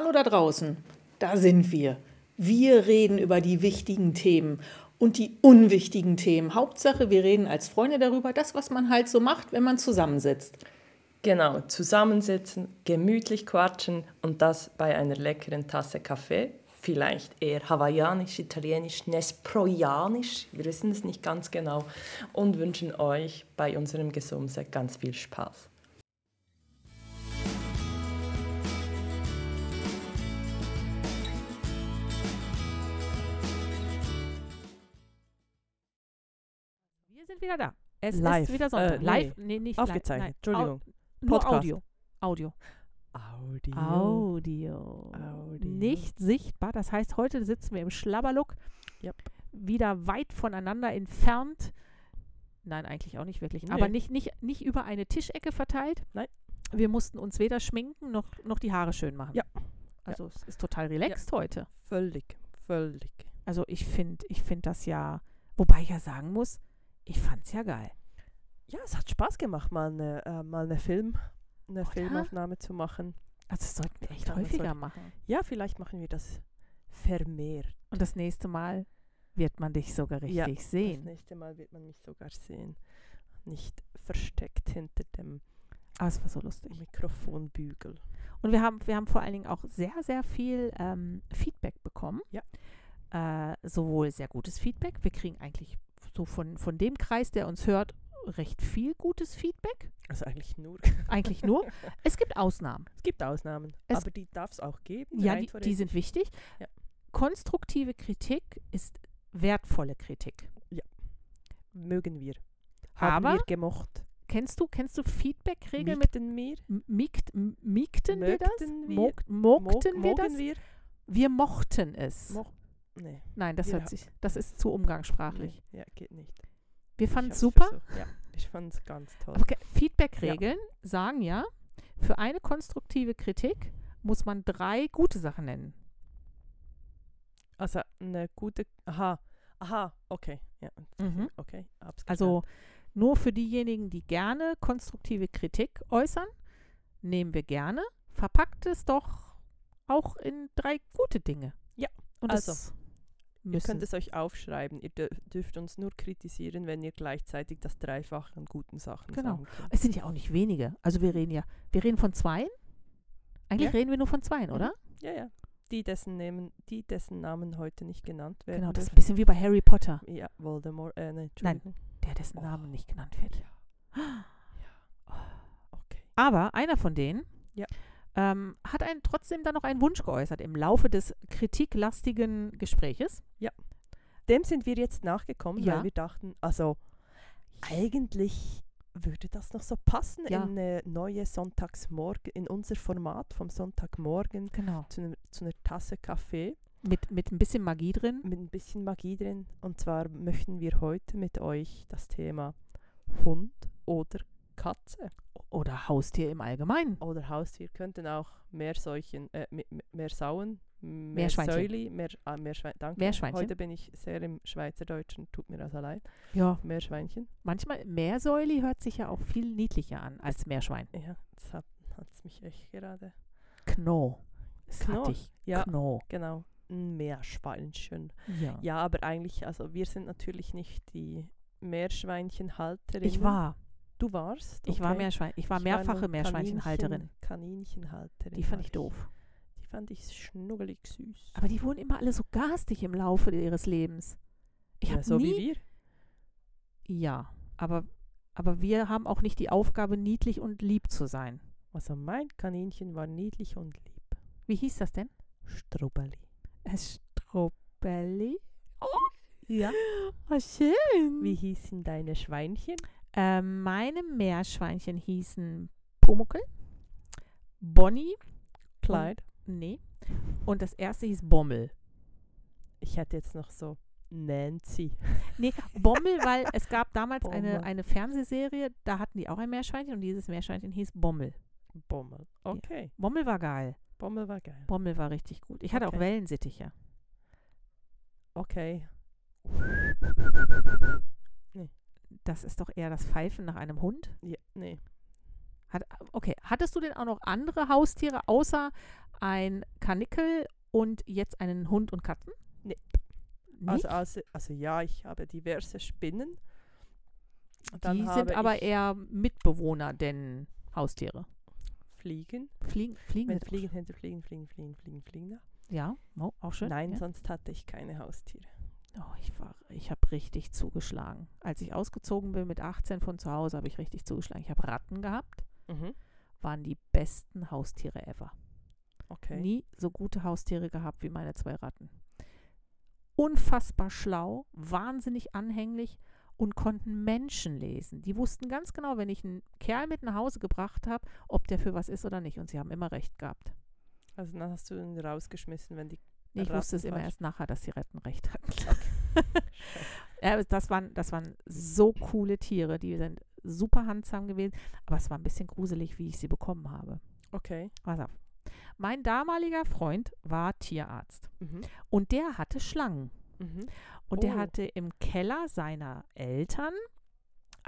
Hallo da draußen, da sind wir. Wir reden über die wichtigen Themen und die unwichtigen Themen. Hauptsache, wir reden als Freunde darüber, das, was man halt so macht, wenn man zusammensitzt. Genau, zusammensitzen, gemütlich quatschen und das bei einer leckeren Tasse Kaffee. Vielleicht eher hawaiianisch, italienisch, nesproianisch, wir wissen es nicht ganz genau. Und wünschen euch bei unserem Gesumse ganz viel Spaß. Sind wieder da. Es Live. ist wieder Sonntag. Äh, nee. Live, nee, nicht Aufgezeichnet, live. Entschuldigung. Au nur Podcast. Audio. Audio. Audio. Audio. Audio. Nicht sichtbar. Das heißt, heute sitzen wir im Schlabberlook. Yep. Wieder weit voneinander entfernt. Nein, eigentlich auch nicht wirklich. Nee. Aber nicht, nicht, nicht über eine Tischecke verteilt. Nein. Wir mussten uns weder schminken noch, noch die Haare schön machen. Ja. Also es ist total relaxed heute. Völlig, völlig. Also ich finde ich find das ja, wobei ich ja sagen muss, ich fand es ja geil. Ja, es hat Spaß gemacht, mal eine, äh, mal eine Film, eine Oder? Filmaufnahme zu machen. Also das sollten wir echt häufiger sollte- machen. Ja, vielleicht machen wir das vermehrt. Und das nächste Mal wird man dich sogar richtig Ja, Das sehen. nächste Mal wird man mich sogar sehen. Nicht versteckt hinter dem es war so lustig. Mikrofonbügel. Und wir haben, wir haben vor allen Dingen auch sehr, sehr viel ähm, Feedback bekommen. Ja. Äh, sowohl sehr gutes Feedback. Wir kriegen eigentlich so von, von dem Kreis, der uns hört, recht viel gutes Feedback. Also eigentlich nur. Eigentlich nur. es gibt Ausnahmen. Es gibt Ausnahmen, Es- aber die darf es auch geben. Ja, die, die sind wichtig. Ja. Konstruktive Kritik ist wertvolle Kritik. Mögen wir. Haben Aber wir gemocht. kennst du, kennst du Feedback-Regeln mit Mieten wir? M- Miegt, m- miegten wir das? Wir? Mogt, mogten Mog- wir das? wir? Wir mochten es. Mo nee. Nein, das wir hört sich, das ist zu umgangssprachlich. Nee, ja, geht nicht. Wir fanden es super. versucht. Ja, ich fand es ganz toll. Ge- Feedback-Regeln sagen ja, für eine konstruktive Kritik muss man drei gute Sachen nennen. Also eine gute. Aha. Aha, okay. Ja, Mhm. okay. Also nur für diejenigen, die gerne konstruktive Kritik äußern, nehmen wir gerne. Verpackt es doch auch in drei gute Dinge. Ja, Und also, das Ihr müssen. könnt es euch aufschreiben. Ihr dür dürft uns nur kritisieren, wenn ihr gleichzeitig das Dreifache an guten Sachen Genau. sagen könnt. Es sind ja auch nicht wenige. Also wir reden ja, wir reden von zweien. Eigentlich Ja. reden wir nur von zweien, Mhm. oder? Ja, ja. Die dessen, Namen, die, dessen Namen heute nicht genannt werden. Genau, das ist ein bisschen wie bei Harry Potter, Ja, Voldemort. Äh, nein, Nein. Der dessen Oh. Namen nicht genannt wird. Ja. Okay. Aber einer von denen Ja. Ähm, hat einen, trotzdem dann noch einen Wunsch geäußert im Laufe des kritiklastigen Gespräches. Dem sind wir jetzt nachgekommen, Ja. weil wir dachten, also eigentlich würde das noch so passen Ja. in eine neue Sonntagsmorgen, in unser Format vom Sonntagmorgen Genau. zu, einem, zu einer Tasse Kaffee Mit, mit ein bisschen Magie drin. mit ein bisschen Magie drin. Und zwar möchten wir heute mit euch das Thema Hund oder Katze Oder Haustier im Allgemeinen. oder Haustier könnten auch Meersäuchen, äh, me- me- Meersauen, Meerschweinchen. Meersäuli, Meer, ah, Meerschwein, danke. Meerschweinchen. Heute bin ich sehr im Schweizerdeutschen, tut mir also leid. Ja, Meerschweinchen. manchmal Meersäuli hört sich ja auch viel niedlicher an als Meerschwein. Ja, das hat hat's mich echt gerade. Kno. Es Kno, hat dich. ja. Kno. Genau, ein Meerschweinchen. Ja. Ja, aber eigentlich, also wir sind natürlich nicht die Meerschweinchenhalterinnen. Ich war. Du warst? Ich war okay. Meerschwein. Ich war Ich mehrfache nur Meerschweinchenhalterin. Kaninchen- Kaninchenhalterin. Die fand war ich doof. Die fand ich schnuggelig süß. Aber die wurden immer alle so garstig im Laufe ihres Lebens. Ich ja, so nie, wie wir. Ja, aber, aber wir haben auch nicht die Aufgabe, niedlich und lieb zu sein. Also mein Kaninchen war niedlich und lieb. Wie hieß das denn? Strubbeli. Strobelli. Ja. Oh, schön. Wie hießen deine Schweinchen? Ähm, meine Meerschweinchen hießen Pumuckel, Bonnie, Clyde. nee, und das erste hieß Bommel. Ich hätte jetzt noch so Nancy. Nee, Bommel, weil es gab damals eine, Bommel. eine Fernsehserie, da hatten die auch ein Meerschweinchen und dieses Meerschweinchen hieß Bommel. Bommel. Okay. Bommel war geil. Bommel war geil. Bommel war richtig gut. Ich hatte auch Okay. Wellensittiche. Okay. Das ist doch eher das Pfeifen nach einem Hund. Ja, nee. Hat, okay, hattest du denn auch noch andere Haustiere außer, ein Kanickel und jetzt einen Hund und Katzen? Nee. Also, also, also ja, ich habe diverse Spinnen. Dann die sind aber eher Mitbewohner, denn Haustiere. Fliegen. Fliegen, fliegen, Wenn Fliegen hinter Fliegen, Fliegen, Fliegen, Fliegen, Fliegen. Ja, oh, auch schön. Nein, ja. sonst hatte ich keine Haustiere. Oh, ich war, ich habe richtig zugeschlagen. Als ich ausgezogen bin mit 18 von zu Hause, habe ich richtig zugeschlagen. Ich habe Ratten gehabt, Mhm. waren die besten Haustiere ever. Okay. Nie so gute Haustiere gehabt wie meine zwei Ratten. Unfassbar schlau, wahnsinnig anhänglich und konnten Menschen lesen. Die wussten ganz genau, wenn ich einen Kerl mit nach Hause gebracht habe, ob der für was ist oder nicht. Und sie haben immer recht gehabt. Also dann hast du ihn rausgeschmissen, wenn die. Nee, ich wusste es immer erst nachher, dass die Retten recht hatten. ja, das, waren, das waren so coole Tiere. Die sind super handsam gewesen. Aber es war ein bisschen gruselig, wie ich sie bekommen habe. Okay. Pass auf. Mein damaliger Freund war Tierarzt. Mhm. Und der hatte Schlangen. Mhm. Und der Oh. hatte im Keller seiner Eltern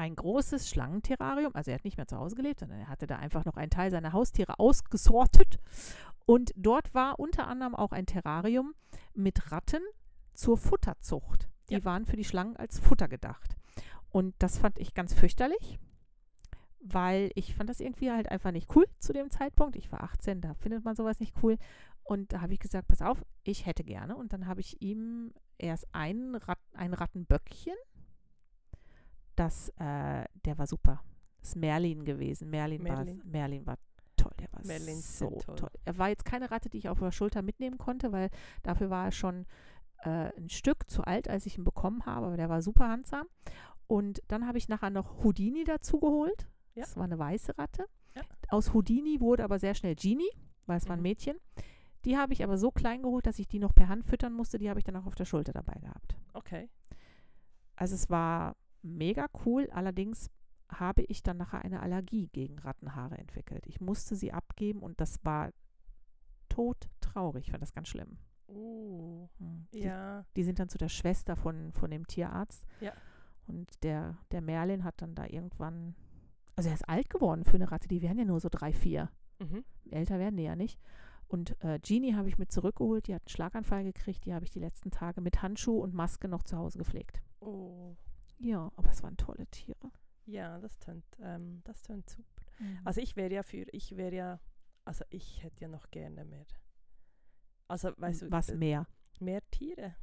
ein großes Schlangenterrarium. Also er hat nicht mehr zu Hause gelebt, sondern er hatte da einfach noch einen Teil seiner Haustiere ausgesortet. Und dort war unter anderem auch ein Terrarium mit Ratten zur Futterzucht. Die Ja. waren für die Schlangen als Futter gedacht. Und das fand ich ganz fürchterlich, weil ich fand das irgendwie halt einfach nicht cool zu dem Zeitpunkt. Ich war 18, da findet man sowas nicht cool. Und da habe ich gesagt, pass auf, ich hätte gerne. Und dann habe ich ihm erst ein, Rat, ein Rattenböckchen. Das, äh, der war super. Das ist Merlin gewesen. Merlin, Merlin. war Merlin war toll. Der war Merlins so toll. toll. Er war jetzt keine Ratte, die ich auf der Schulter mitnehmen konnte, weil dafür war er schon äh, ein Stück zu alt, als ich ihn bekommen habe. Aber der war super handsam. Und dann habe ich nachher noch Houdini dazu geholt. Ja. Das war eine weiße Ratte. Ja. Aus Houdini wurde aber sehr schnell Genie, weil es war ein Mhm. Mädchen. Die habe ich aber so klein geholt, dass ich die noch per Hand füttern musste. Die habe ich dann auch auf der Schulter dabei gehabt. Okay. Also es war mega cool. Allerdings habe ich dann nachher eine Allergie gegen Rattenhaare entwickelt. Ich musste sie abgeben und das war todtraurig. Ich fand das ganz schlimm. Uh. Die, ja. die sind dann zu der Schwester von, von dem Tierarzt. Ja. Und der, der Merlin hat dann da irgendwann, also er ist alt geworden für eine Ratte, die werden ja nur so drei, vier. Mhm. Älter werden die ja nicht. Und äh, Jeannie habe ich mit zurückgeholt, die hat einen Schlaganfall gekriegt, die habe ich die letzten Tage mit Handschuh und Maske noch zu Hause gepflegt. Oh. Ja, aber es waren tolle Tiere. Ja, das tönt, ähm, das tönt super. Also, Also ich wäre ja für, ich wäre ja, also ich hätte ja noch gerne mehr. Also weißt du, was mehr? mehr Tiere.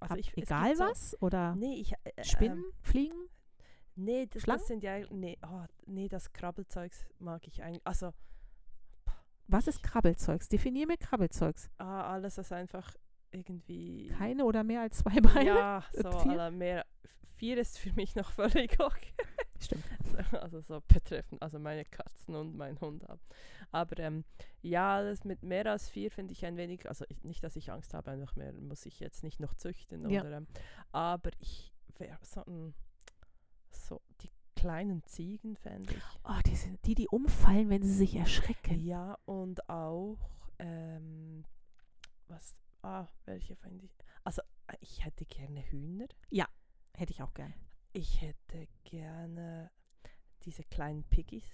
Also Ab- ich, egal so- was? Oder Nee, ich, äh, äh, Spinnen, Ähm, Fliegen? nee, das, das sind ja, nee, oh, nee, das Krabbelzeugs mag ich eigentlich. Also Was ist Krabbelzeugs? Definier mir Krabbelzeugs. ah, alles, was einfach irgendwie. Keine oder mehr als zwei Beine? Ja, so mehr. Vier ist für mich noch völlig okay. Stimmt. So, also so betreffend, also meine Katzen und mein Hund haben. Aber ähm, ja, das mit mehr als vier finde ich ein wenig, also ich, nicht, dass ich Angst habe, einfach mehr muss ich jetzt nicht noch züchten. Ja. Oder, ähm, aber ich wäre so ein, so die kleinen Ziegen fände ich. Oh, die, sind, die, die umfallen, wenn sie sich erschrecken. Ja, und auch, ähm, was, ah, welche fände ich? Also äh, ich hätte gerne Hühner. Hätte ich auch gern. Ich hätte gerne diese kleinen Piggies.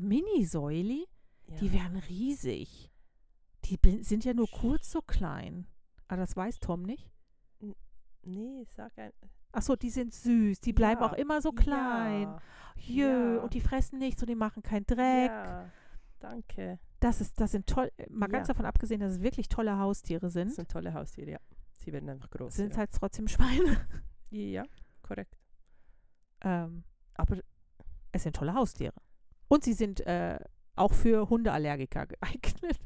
Mini-Säuli, Ja. die wären riesig. Die sind ja nur kurz so klein. Aber das weiß Tom nicht. Nee, sag ein. Achso, die sind süß. Die bleiben Ja, auch immer so klein. Ja, Jö, und die fressen nichts und die machen keinen Dreck. danke. Das, ist, das sind toll. Mal ganz davon abgesehen, dass es wirklich tolle Haustiere Das sind, sind tolle Haustiere, ja. Sie werden einfach groß. sind ja. halt trotzdem Schweine. ja, korrekt. ähm, Aber es sind tolle Haustiere. Und sie sind äh, auch für Hundeallergiker geeignet.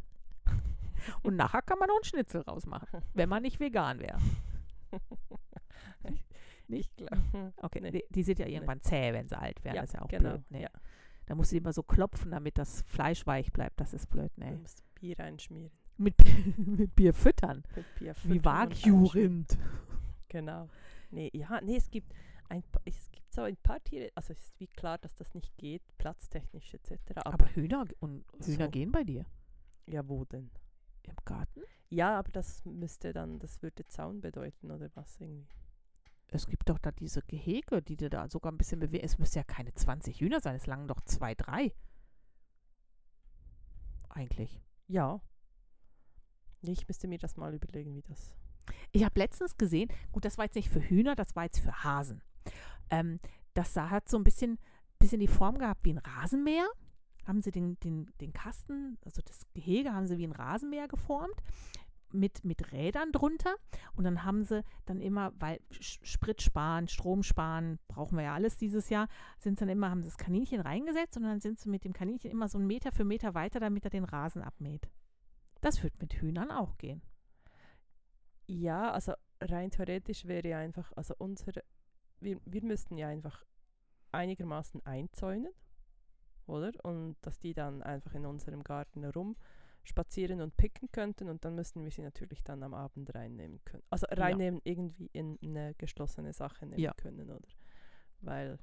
Und nachher kann man noch einen Schnitzel rausmachen, wenn man nicht vegan wäre. ich glaube. Okay, Nee. die, die sind ja irgendwann zäh, wenn sie alt werden. Ja, das ist ja auch genau. blöd. Nee. Ja. Da musst du immer so klopfen, damit das Fleisch weich bleibt. Das ist blöd, Du nee. musst Bier einschmieren. Mit, mit Bier füttern. Mit Bier Wie füttern einschmieren. Wagyu-Rind. Genau. Nee, ja, nee, es gibt ein es gibt so ein paar Tiere, also es ist wie klar, dass das nicht geht, platztechnisch etc. Aber, Aber Hühner und Hühner So. gehen bei dir ja, wo denn? im Garten. Ja, aber das müsste dann, das würde Zaun bedeuten oder was irgendwie. Es gibt doch da diese Gehege, die dir da sogar ein bisschen bewegen. Es müsste ja keine 20 Hühner sein, es langen doch zwei, drei. Eigentlich. Ja, Ich müsste mir das mal überlegen, wie das. Ich habe letztens gesehen, gut, das war jetzt nicht für Hühner, das war jetzt für Hasen. Ähm, das sah, hat so ein bisschen, bisschen die Form gehabt wie ein Rasenmäher. Haben sie den, den, den Kasten, also das Gehege haben sie wie ein Rasenmäher geformt mit, mit Rädern drunter. Und dann haben sie dann immer, weil Sprit sparen, Strom sparen, brauchen wir ja alles dieses Jahr, sind dann immer, haben sie das Kaninchen reingesetzt und dann sind sie mit dem Kaninchen immer so einen Meter für Meter weiter, damit er den Rasen abmäht. Das wird mit Hühnern auch gehen. Ja, also rein theoretisch wäre ja einfach, also unsere, wir, wir müssten ja einfach einigermaßen einzäunen, oder? Und dass die dann einfach in unserem Garten herum spazieren und picken könnten und dann müssten wir sie natürlich dann am Abend reinnehmen können. Also reinnehmen, irgendwie in eine geschlossene Sache nehmen Ja. können, oder? Weil,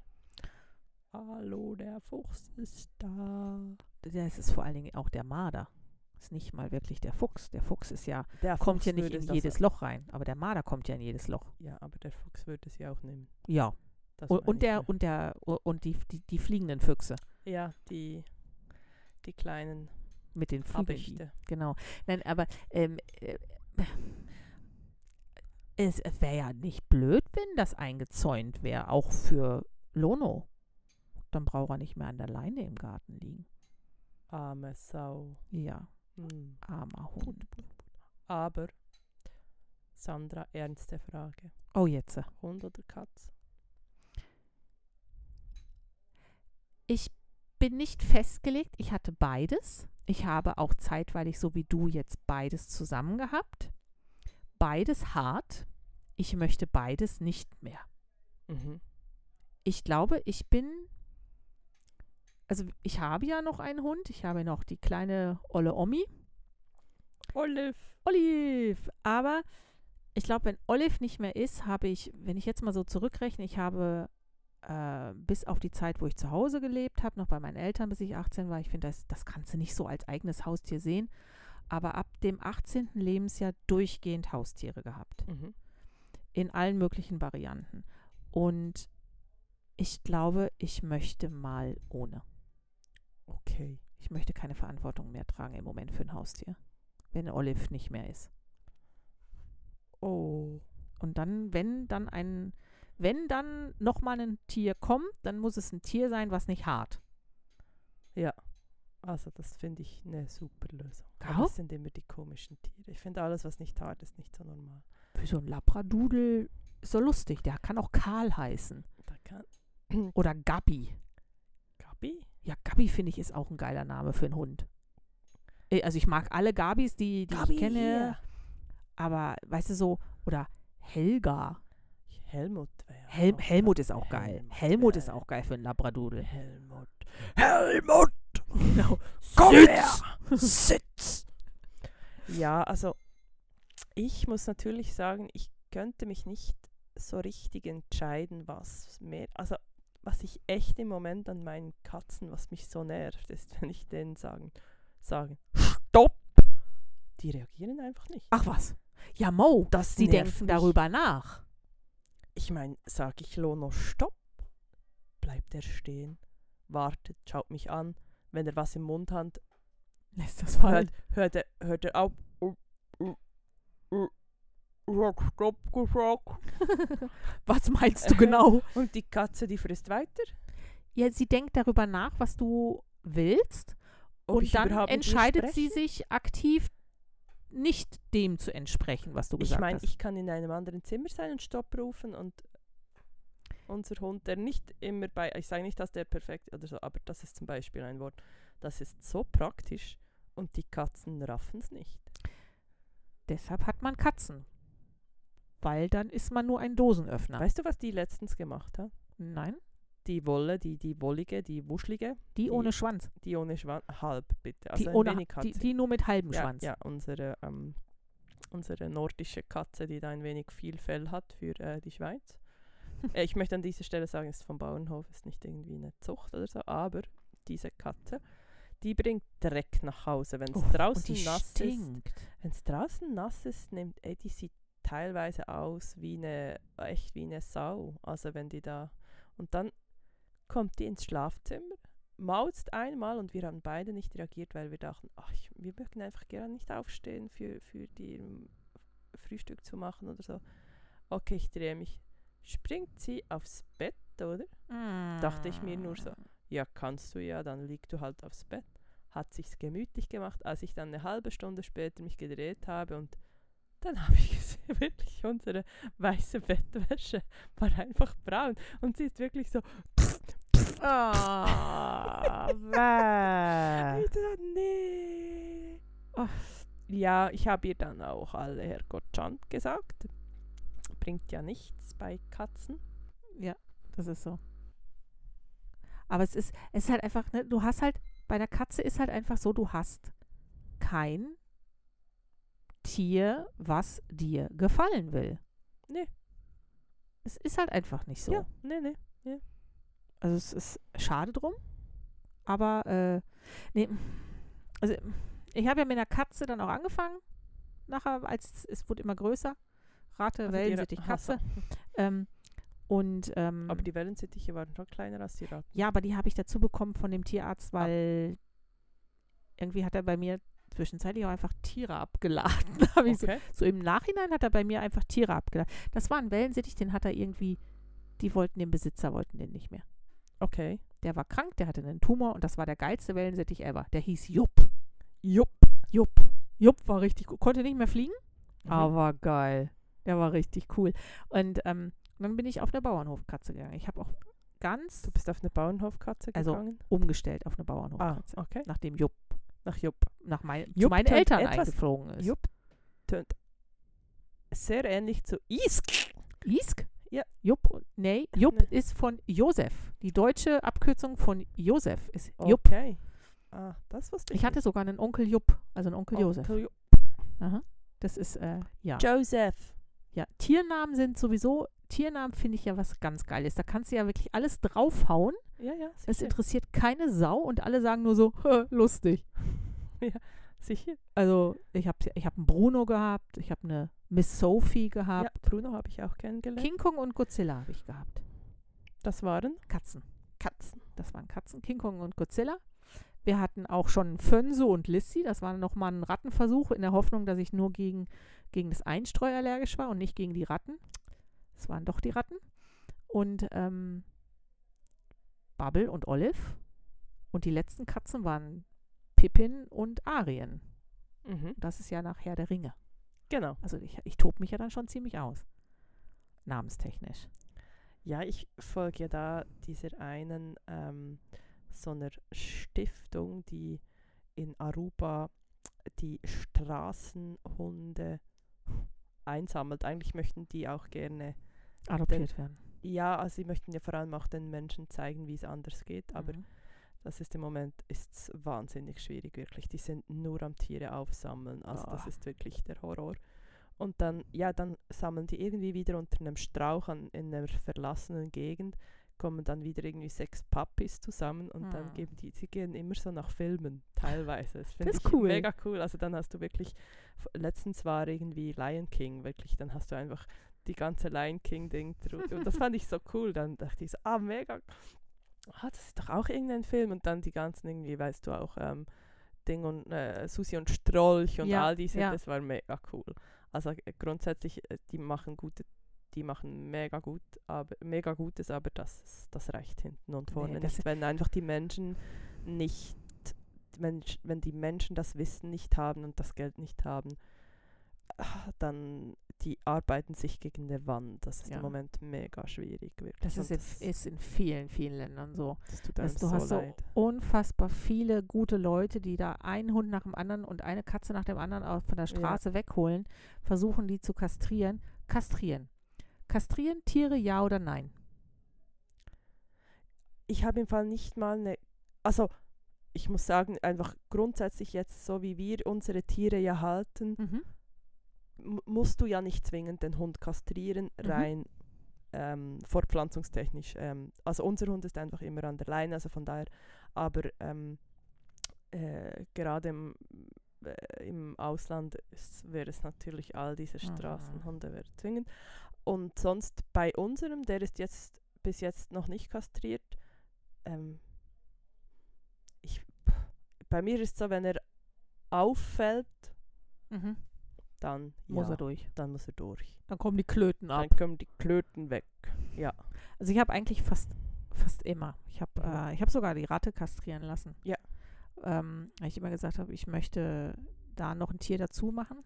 hallo, der Fuchs ist da. Das ist vor allen Dingen auch der Marder. Ist nicht mal wirklich der Fuchs. Der Fuchs ist ja, Der kommt ja Fuchs nicht würde in jedes Loch rein, aber der Marder kommt ja in jedes Loch. Ja, aber der Fuchs würde sie auch nehmen. Ja. Und, und der ja. und der und die, die, die fliegenden Füchse Ja, die, die kleinen mit den Habichte. Genau. Nein, aber ähm, äh, es, es wäre ja nicht blöd, wenn das eingezäunt wäre, auch für Lono. Dann braucht er nicht mehr an der Leine im Garten liegen. Arme Sau. Ja, Hm. armer Hund. Aber, Sandra, ernste Frage. Oh, jetzt. Hund oder Katz? Ich bin nicht festgelegt. Ich hatte beides. Ich habe auch zeitweilig, so wie du, jetzt beides zusammen gehabt. Beides hart. Ich möchte beides nicht mehr. Mhm. Ich glaube, ich bin. Also, ich habe ja noch einen Hund. Ich habe noch die kleine Olle Omi. Olive. Olive. Aber ich glaube, wenn Olive nicht mehr ist, habe ich, wenn ich jetzt mal so zurückrechne, ich habe äh, bis auf die Zeit, wo ich zu Hause gelebt habe, noch bei meinen Eltern, bis ich 18 war, ich finde, das, das kannst du nicht so als eigenes Haustier sehen. Aber ab dem 18. Lebensjahr durchgehend Haustiere gehabt. Mhm. In allen möglichen Varianten. Und ich glaube, ich möchte mal ohne. Okay. Ich möchte keine Verantwortung mehr tragen im Moment für ein Haustier, wenn Olive nicht mehr ist. Oh. Und dann, wenn dann ein, wenn dann nochmal ein Tier kommt, dann muss es ein Tier sein, was nicht hart. Also, das finde ich eine super Lösung. Aber das sind immer die komischen Tiere. Ich finde alles, was nicht hart ist, nicht so normal. Für so ein Labradudel ist so lustig. Der kann auch Karl heißen. Kann. Oder Gabi. Gabi? Ja, Gabi finde ich ist auch ein geiler Name für einen Hund. Äh, Also ich mag alle Gabis, die, die ich kenne. Aber weißt du so, oder Helga. Helmut wäre. Hel Helmut ist auch geil. Helmut Helmut wär- ist auch geil für einen Labradudel. Helmut. Helmut! Genau. Komm Sitz! her! Sitz! Ja, also ich muss natürlich sagen, ich könnte mich nicht so richtig entscheiden, was mehr, also was ich echt im Moment an meinen Katzen, was mich so nervt, ist, wenn ich denen sagen, sagen, stopp! Die reagieren einfach nicht. Ach was. Ja, Mo, Das sie denken mich. darüber nach. Ich meine, sage ich Lono stopp, bleibt er stehen, wartet, schaut mich an. Wenn er was im Mund hat, Lässt das hört, hört, er, hört er auf. Uh, uh, uh, hat Stopp gesagt. Was meinst du genau? Und die Katze, die frisst weiter. Ja, sie denkt darüber nach, was du willst. Ob und ich dann entscheidet sie sich aktiv nicht dem zu entsprechen, was du Ich gesagt meine, hast. ich kann in einem anderen Zimmer sein und Stopp rufen und unser Hund, der nicht immer bei, ich sage nicht, dass der perfekt oder so, aber das ist zum Beispiel ein Wort, das ist so praktisch und die Katzen raffen es nicht. Deshalb hat man Katzen. Weil dann ist man nur ein Dosenöffner. Weißt du, was die letztens gemacht hat? Nein, Die Wolle, die, die wollige, die wuschlige, die, Die- ohne Schwanz. die ohne Schwanz, halb bitte, also Die, ohne, die, die nur mit halbem ja, Schwanz. Ja, unsere, ähm, unsere nordische Katze, die da ein wenig viel Fell hat für äh, die Schweiz. äh, ich möchte an dieser Stelle sagen, es ist vom Bauernhof, ist nicht irgendwie eine Zucht oder so, aber diese Katze, die bringt Dreck nach Hause, wenn es und draußen nass ist. stinkt. Wenn es draußen nass ist, nimmt ey, die sieht teilweise aus wie eine, echt wie eine Sau. Also wenn die da, und dann kommt die ins Schlafzimmer mauzt einmal und wir haben beide nicht reagiert, weil wir dachten, ach, wir möchten einfach gerne nicht aufstehen für, für die ähm, Frühstück zu machen oder so. Okay, ich drehe mich. Springt sie aufs Bett, oder? Dachte ich mir nur so, ja, kannst du ja, dann liegst du halt aufs Bett. Hat sich's gemütlich gemacht, als ich dann eine halbe Stunde später mich gedreht habe und dann habe ich gesehen, wirklich unsere weiße Bettwäsche war einfach braun und sie ist wirklich so Ah, bäh. Ich dachte, nee. Ach, ja, ich habe ihr dann auch alle Herrgott Schand gesagt. Bringt ja nichts bei Katzen. Das ist so. Aber es ist, es ist halt einfach, ne, du hast halt, bei der Katze ist halt einfach so, du hast kein Tier, was dir gefallen will. Nee. Es ist halt einfach nicht so. Ja, nee, nee. Also es ist schade drum. Aber, äh, nee, also ich habe ja mit einer Katze dann auch angefangen. Nachher, als es wurde immer größer. Ratte, Also Wellensittich, Katze. Ähm, und ähm, Aber die Wellensittiche waren schon kleiner als die Ratten. ja, aber die habe ich dazu bekommen von dem Tierarzt, Ah. weil irgendwie hat er bei mir zwischenzeitlich auch einfach Tiere abgeladen. Ich so, Okay. so im Nachhinein hat er bei mir einfach Tiere abgeladen. Das war ein Wellensittich, den hat er irgendwie, die wollten den Besitzer, wollten den nicht mehr. Okay. Der war krank, der hatte einen Tumor und das war der geilste Wellensittich ever. Der hieß Jupp. Jupp. Jupp. Jupp war richtig gut. Konnte nicht mehr fliegen, Mhm. aber geil. Der war richtig cool. Und ähm, dann bin ich auf eine Bauernhofkatze gegangen. Ich habe auch ganz Du bist auf eine Bauernhofkatze Also, gegangen? umgestellt auf eine ah, Bauernhofkatze. okay. Nachdem Jupp Nach Jupp. nach mein, zu Jupp meinen tönt Eltern eingeflogen ist. Jupp tönt sehr ähnlich zu Isk. Isk? Ja. Jupp, nee, Jupp Nee. ist von Josef. Die deutsche Abkürzung von Josef ist Jupp. Okay. Ah, das wusste ich Ich hatte sogar einen Onkel Jupp, also einen Onkel nicht. Josef. Onkel Jupp. Aha. Das ist, äh, ja. Joseph. ja. Tiernamen sind sowieso, Tiernamen finde ich ja was ganz Geiles. Da kannst du ja wirklich alles draufhauen. Ja, ja, Es sicher. interessiert keine Sau und alle sagen nur so, lustig. sicher. Also ich habe ich hab einen Bruno gehabt, ich habe eine Miss Sophie gehabt. Ja, Bruno habe ich auch kennengelernt. King Kong und Godzilla habe ich gehabt. Das waren Katzen. Katzen. Das waren Katzen, King Kong und Godzilla. Wir hatten auch schon Fönso und Lissy. Das war nochmal ein Rattenversuch in der Hoffnung, dass ich nur gegen, gegen das Einstreu allergisch war und nicht gegen die Ratten. Es waren doch die Ratten. Und ähm, Bubble und Olive. Und die letzten Katzen waren Pippin und Arien. Mhm. Das ist ja nach Herr der Ringe. Genau. Also ich, ich tob mich ja dann schon ziemlich aus. Namenstechnisch. Ja, ich folge ja da dieser einen ähm, so einer Stiftung, die in Aruba die Straßenhunde einsammelt. Eigentlich möchten die auch gerne, Adoptiert werden. ja, also sie möchten ja vor allem auch den Menschen zeigen, wie es anders geht, aber Mhm. das ist im Moment ist's wahnsinnig schwierig, wirklich. Die sind nur am Tiere aufsammeln, also das Ah. ist wirklich der Horror. Und dann, ja, dann sammeln die irgendwie wieder unter einem Strauch an, in einer verlassenen Gegend, kommen dann wieder irgendwie sechs Puppies zusammen und dann Hm. geben die, sie gehen immer so nach Filmen, teilweise. Das finde ich ist cool. mega cool. Also dann hast du wirklich, letztens war irgendwie Lion King, wirklich, dann hast du einfach die ganze Lion King-Ding und das fand ich so cool. Dann dachte ich so, ah, mega, ah, das ist doch auch irgendein Film und dann die ganzen irgendwie, weißt du auch, ähm, Ding und äh, Susi und Strolch und Ja, all diese, ja. das war mega cool. Also äh, grundsätzlich, äh, die machen gute, die machen mega gut, aber mega Gutes, aber das, das reicht hinten und vorne das nicht, wenn einfach die Menschen nicht, wenn, wenn die Menschen das Wissen nicht haben und das Geld nicht haben, dann die arbeiten sich gegen eine Wand. Das ist Ja. im Moment mega schwierig. Wirklich. Das ist, Und jetzt, ist in vielen, vielen Ländern so. das tut einem du so hast so leid. unfassbar viele gute Leute, die da einen Hund nach dem anderen und eine Katze nach dem anderen auch von der Ja. Straße wegholen, versuchen die zu kastrieren. Kastrieren. Kastrieren Tiere ja oder nein? ich habe im Fall nicht mal eine, also ich muss sagen, einfach grundsätzlich jetzt, so wie wir unsere Tiere ja halten, Mhm. Mu- musst du ja nicht zwingend den Hund kastrieren, Mhm. rein ähm, fortpflanzungstechnisch. Ähm, also unser Hund ist einfach immer an der Leine, also von daher, aber ähm, äh, gerade im, äh, im Ausland wäre es natürlich all diese Mhm. Straßenhunde wäre zwingend. Und sonst bei unserem, der ist jetzt bis jetzt noch nicht kastriert, ähm, bei mir ist es so, wenn er auffällt, Mhm. Dann Muss ja, er durch. dann muss er durch. Dann kommen die Klöten ab. Dann kommen die Klöten weg. Ja. Also ich habe eigentlich fast, fast immer. Ich habe Mhm. äh, ich sogar die Ratte kastrieren lassen. Ja. Ähm, weil ich immer gesagt habe, ich möchte da noch ein Tier dazu machen.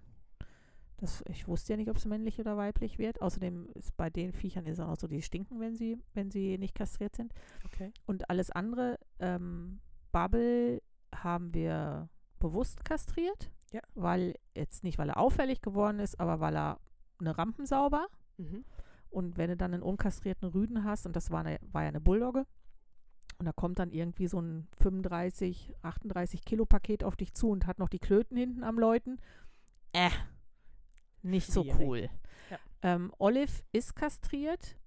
Das, ich wusste ja nicht, ob es männlich oder weiblich wird. Außerdem ist bei den Viechern ist auch noch so, die stinken, wenn sie, wenn sie nicht kastriert sind. Okay. Und alles andere, ähm, Bubble haben wir bewusst kastriert. Ja. Weil, jetzt nicht, weil er auffällig geworden ist, aber weil er eine Rampensau war. Mhm. Und wenn du dann einen unkastrierten Rüden hast, und das war, eine, war ja eine Bulldogge, und da kommt dann irgendwie so ein 35, 38 Kilo Paket auf dich zu und hat noch die Klöten hinten am Läuten, äh, nicht so Schwierig. cool. Ja. Ähm, Olive ist kastriert,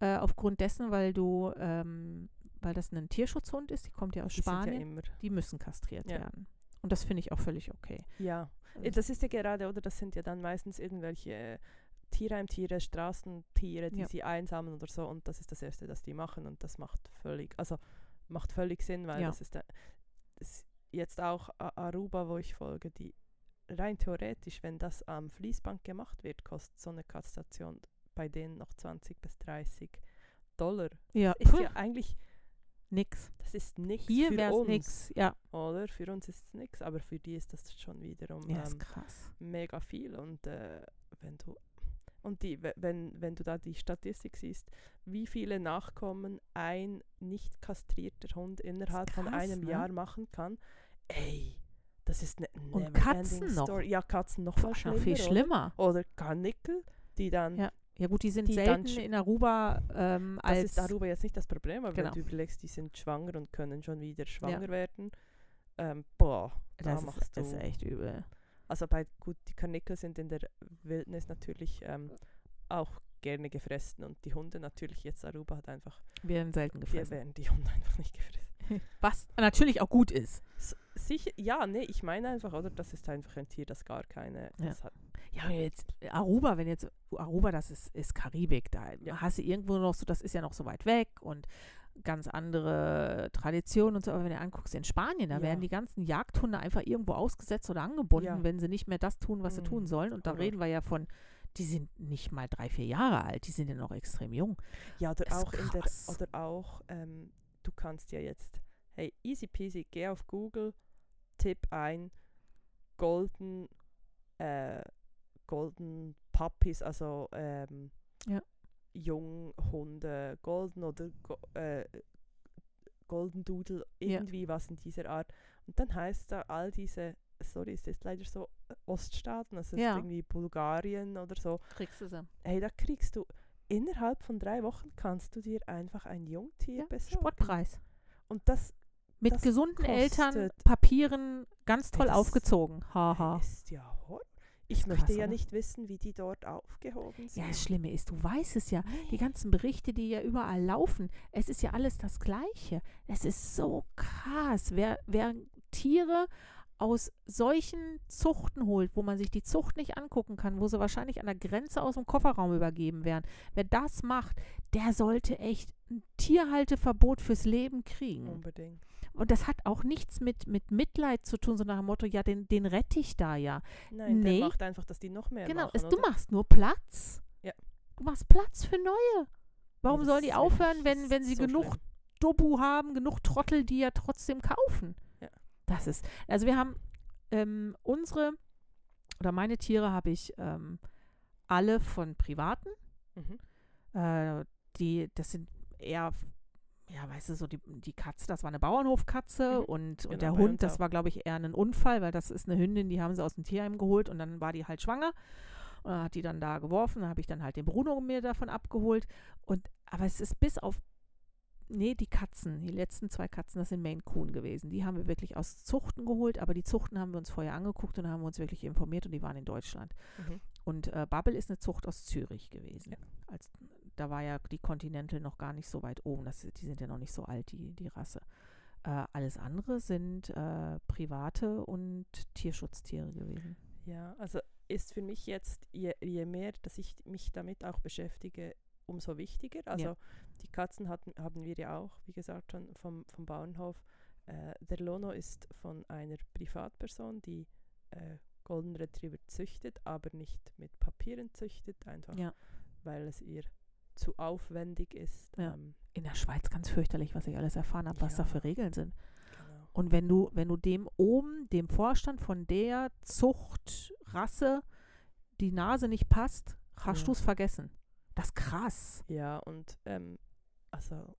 äh, aufgrund dessen, weil du, ähm, weil das ein Tierschutzhund ist, die kommt ja aus Die ja Spanien, immer. die müssen kastriert Ja. werden. Und das finde ich auch völlig okay. Ja. Also- Das ist ja gerade, oder das sind ja dann meistens irgendwelche äh, Tierheimtiere, Straßentiere, die Ja. sie einsammeln oder so. Und das ist das Erste, das die machen. Und das macht völlig, also macht völlig Sinn, weil Ja. das ist, der, das jetzt auch Aruba, wo ich folge, die rein theoretisch, wenn das am Fließband gemacht wird, kostet so eine Kastration bei denen noch 20 bis 30 Dollar. Ja, Ist puh, ja eigentlich, nix. das ist nichts Hier für wäre es uns, nix. Ja, oder? Für uns ist es nichts, aber für die ist das schon wiederum ja ähm, mega viel und äh, wenn du und die, we- wenn, wenn du da die Statistik siehst, wie viele Nachkommen ein nicht kastrierter Hund innerhalb von krass, einem ne? Jahr machen kann, ey, das ist eine Und never Katzen noch. Story. Ja, Katzen noch Puh, mal noch schlimmer. viel oder? schlimmer. Oder Karnickel, die dann, Ja. Ja gut, die sind Die selten in Aruba ähm, das als ist Aruba jetzt nicht das Problem, aber Genau. wenn du überlegst, die sind schwanger und können schon wieder schwanger Ja. werden, ähm, boah, da das machst ist, du... ist echt übel. Also bei gut, die Karnickel sind in der Wildnis natürlich ähm, auch gerne gefressen und die Hunde natürlich jetzt Aruba hat einfach, Werden selten wir gefressen. werden die Hunde einfach nicht gefressen. Was natürlich auch gut ist. S sicher, ja, nee, ich meine einfach, oder das ist einfach ein Tier, das gar keine, Ja. das hat, Ja, jetzt Aruba, wenn jetzt Aruba, das ist, ist Karibik, da Ja. hast du irgendwo noch so, das ist ja noch so weit weg und ganz andere Traditionen und so. Aber wenn du anguckst in Spanien, da Ja. werden die ganzen Jagdhunde einfach irgendwo ausgesetzt oder angebunden, Ja. wenn sie nicht mehr das tun, was sie Mm, tun sollen. Und da Horror. reden wir ja von, die sind nicht mal drei, vier Jahre alt, die sind ja noch extrem jung. ja, oder Das auch in der, oder auch, ähm, du kannst ja jetzt, hey, easy peasy, geh auf Google, tipp ein, Golden, äh, Golden Puppies, also ähm, Ja. Junghunde, Golden oder Go äh, Golden Doodle, Ja. irgendwie was in dieser Art. Und dann heißt da all diese, sorry, es ist leider so Oststaaten, also Ja. ist irgendwie Bulgarien oder so. Kriegst du sie. Hey, da kriegst du innerhalb von drei Wochen kannst du dir einfach ein Jungtier Ja, besorgen. Spottpreis. Und das Mit Das gesunden Eltern, kostet- Papieren, ganz toll das- aufgezogen. Haha. ist ja Horror. Ich möchte krass, ja oder? nicht wissen, wie die dort aufgehoben sind. Ja, das Schlimme ist, du weißt es ja. Die Nee. ganzen Berichte, die ja überall laufen, es ist ja alles das Gleiche. Es ist so krass. Wer, wer Tiere aus solchen Zuchten holt, wo man sich die Zucht nicht angucken kann, wo sie wahrscheinlich an der Grenze aus dem Kofferraum übergeben werden, wer das macht, der sollte echt ein Tierhalteverbot fürs Leben kriegen. Unbedingt. Und das hat auch nichts mit, mit Mitleid zu tun, so nach dem Motto, ja, den, den rette ich da ja. Nein, Nee. der macht einfach, dass die noch mehr Genau, machen. es, du machst nur Platz. Ja. Du machst Platz für neue. Warum das sollen die aufhören, wenn, wenn sie so genug schlimm. Dobu haben, genug Trottel, die ja trotzdem kaufen? Ja. Das ist, also wir haben ähm, unsere oder meine Tiere habe ich ähm, alle von Privaten. Mhm. Äh, die, das sind eher, ja, weißt du, so die, die Katze, das war eine Bauernhofkatze Mhm. und, Genau, und der Hund, das war, glaube ich, eher ein Unfall, weil das ist eine Hündin, die haben sie aus dem Tierheim geholt und dann war die halt schwanger. Und dann hat die dann da geworfen, dann habe ich dann halt den Bruno mir davon abgeholt. Und, aber es ist bis auf, nee, die Katzen, die letzten zwei Katzen, das sind Maine Coon gewesen. Die haben wir wirklich aus Zuchten geholt, aber die Zuchten haben wir uns vorher angeguckt und haben wir uns wirklich informiert und die waren in Deutschland. Mhm. Und äh, Bubble ist eine Zucht aus Zürich gewesen. Ja. Als, da war ja die Continental noch gar nicht so weit oben. Das, die sind ja noch nicht so alt, die, die Rasse. Äh, alles andere sind äh, private und Tierschutztiere gewesen. Ja, also ist für mich jetzt, je, je mehr, dass ich mich damit auch beschäftige, umso wichtiger. Also die Katzen hatten, haben wir ja auch, wie gesagt, schon vom, vom Bauernhof. Äh, der Lono ist von einer Privatperson, die äh, Golden Retriever züchtet, aber nicht mit Papieren züchtet, einfach Ja. weil es ihr zu aufwendig ist. Ja. Ähm, In der Schweiz ganz fürchterlich, was ich alles erfahren habe, was da für Regeln sind. genau. Und wenn du, wenn du dem oben, dem Vorstand von der Zuchtrasse, die Nase nicht passt, hast Ja. du es vergessen. Das ist krass. Ja, und ähm, also,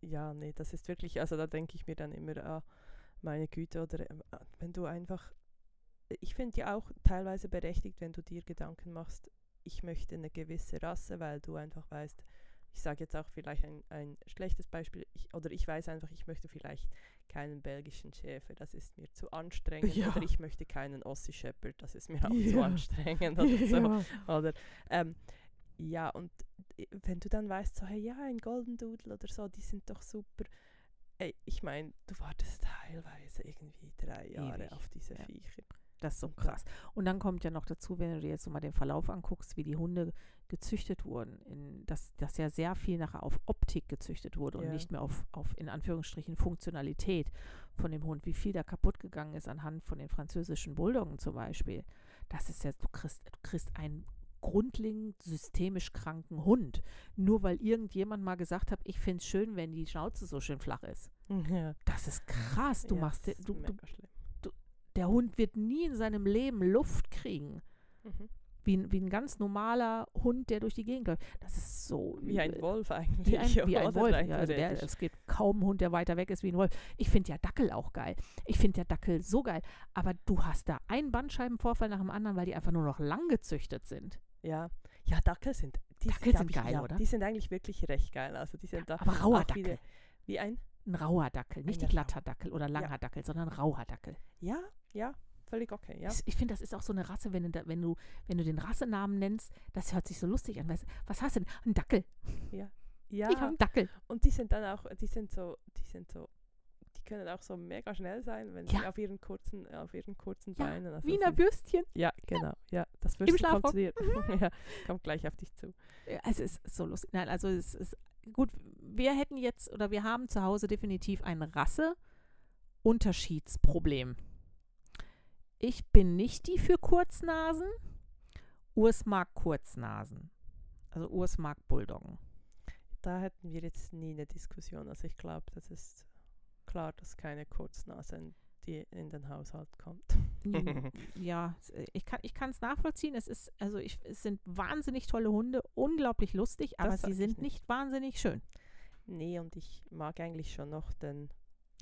ja, nee, das ist wirklich, also da denke ich mir dann immer, ah, meine Güte, oder ah, wenn du einfach, ich finde ja auch teilweise berechtigt, wenn du dir Gedanken machst, ich möchte eine gewisse Rasse, weil du einfach weißt, ich sage jetzt auch vielleicht ein, ein schlechtes Beispiel, ich, oder ich weiß einfach, ich möchte vielleicht keinen belgischen Schäfer, das ist mir zu anstrengend, Ja. oder ich möchte keinen Ossi Shepherd, das ist mir auch zu Ja. anstrengend, oder so. Oder, ähm, ja, und i- wenn du dann weißt, so, hey, ja, ein Golden Doodle oder so, die sind doch super. Ey, ich meine, du wartest teilweise irgendwie drei Jahre Ewig, auf diese ja. Viecher. Das ist so Und krass. Und dann kommt ja noch dazu, wenn du dir jetzt so mal den Verlauf anguckst, wie die Hunde gezüchtet wurden, in, dass, dass ja sehr viel nachher auf Optik gezüchtet wurde und Ja. nicht mehr auf, auf, in Anführungsstrichen, Funktionalität von dem Hund. Wie viel da kaputt gegangen ist anhand von den französischen Bulldoggen zum Beispiel. Das ist ja, du kriegst, du kriegst einen grundlegend systemisch kranken Hund. Nur weil irgendjemand mal gesagt hat, ich finde es schön, wenn die Schnauze so schön flach ist. Ja, Das ist krass. Du ja, machst, das du, du. Der Hund wird nie in seinem Leben Luft kriegen. Mhm. Wie, ein- wie ein ganz normaler Hund, der durch die Gegend läuft. Das ist so. Wie ein. Wolf eigentlich. Wie ein, wie ein? Wolf. Ja, also der, es gibt kaum einen Hund, der weiter weg ist wie ein Wolf. Ich finde ja Dackel auch geil. Ich finde ja Dackel so geil. Aber du hast da einen Bandscheibenvorfall nach dem anderen, weil die einfach nur noch lang gezüchtet sind. ja. ja, Dackel sind, die Dackel sind ich- geil, ja, oder? Die sind eigentlich wirklich recht geil. Also die sind da Aber rauer Dackel. Wie ein, Ein rauer Dackel. Nicht Ein die glatter Dackel oder langer Ja. Dackel, sondern rauer Dackel. ja, ja, völlig okay, ja. Ich, ich finde, das ist auch so eine Rasse, wenn du, wenn, du, wenn du den Rassenamen nennst, das hört sich so lustig an. Weißt, was hast du denn? Ein Dackel. Ja, Ich habe einen Dackel. Und die sind dann auch, die sind so, die sind so, die können auch so mega schnell sein, wenn sie Ja. auf ihren kurzen, auf ihren kurzen Ja, Beinen. also Wiener Würstchen. Ja, genau. Ja, das Würstchen kommt zu dir. ja, kommt gleich auf dich zu. Ja, Es ist so lustig. Nein, also es ist gut. Wir hätten jetzt oder wir haben zu Hause definitiv ein Rasse-Unterschiedsproblem. Ich bin nicht die für Kurznasen. Urs mag Kurznasen. Also Urs mag Bulldoggen. Da hätten wir jetzt nie eine Diskussion. Also ich glaube, das ist klar, dass keine Kurznase in, die in den Haushalt kommt. Ja, ich kann ich es nachvollziehen. Es ist also ich, es sind wahnsinnig tolle Hunde, unglaublich lustig, aber sie sind nicht. nicht wahnsinnig schön. Nee, und ich mag eigentlich schon noch den,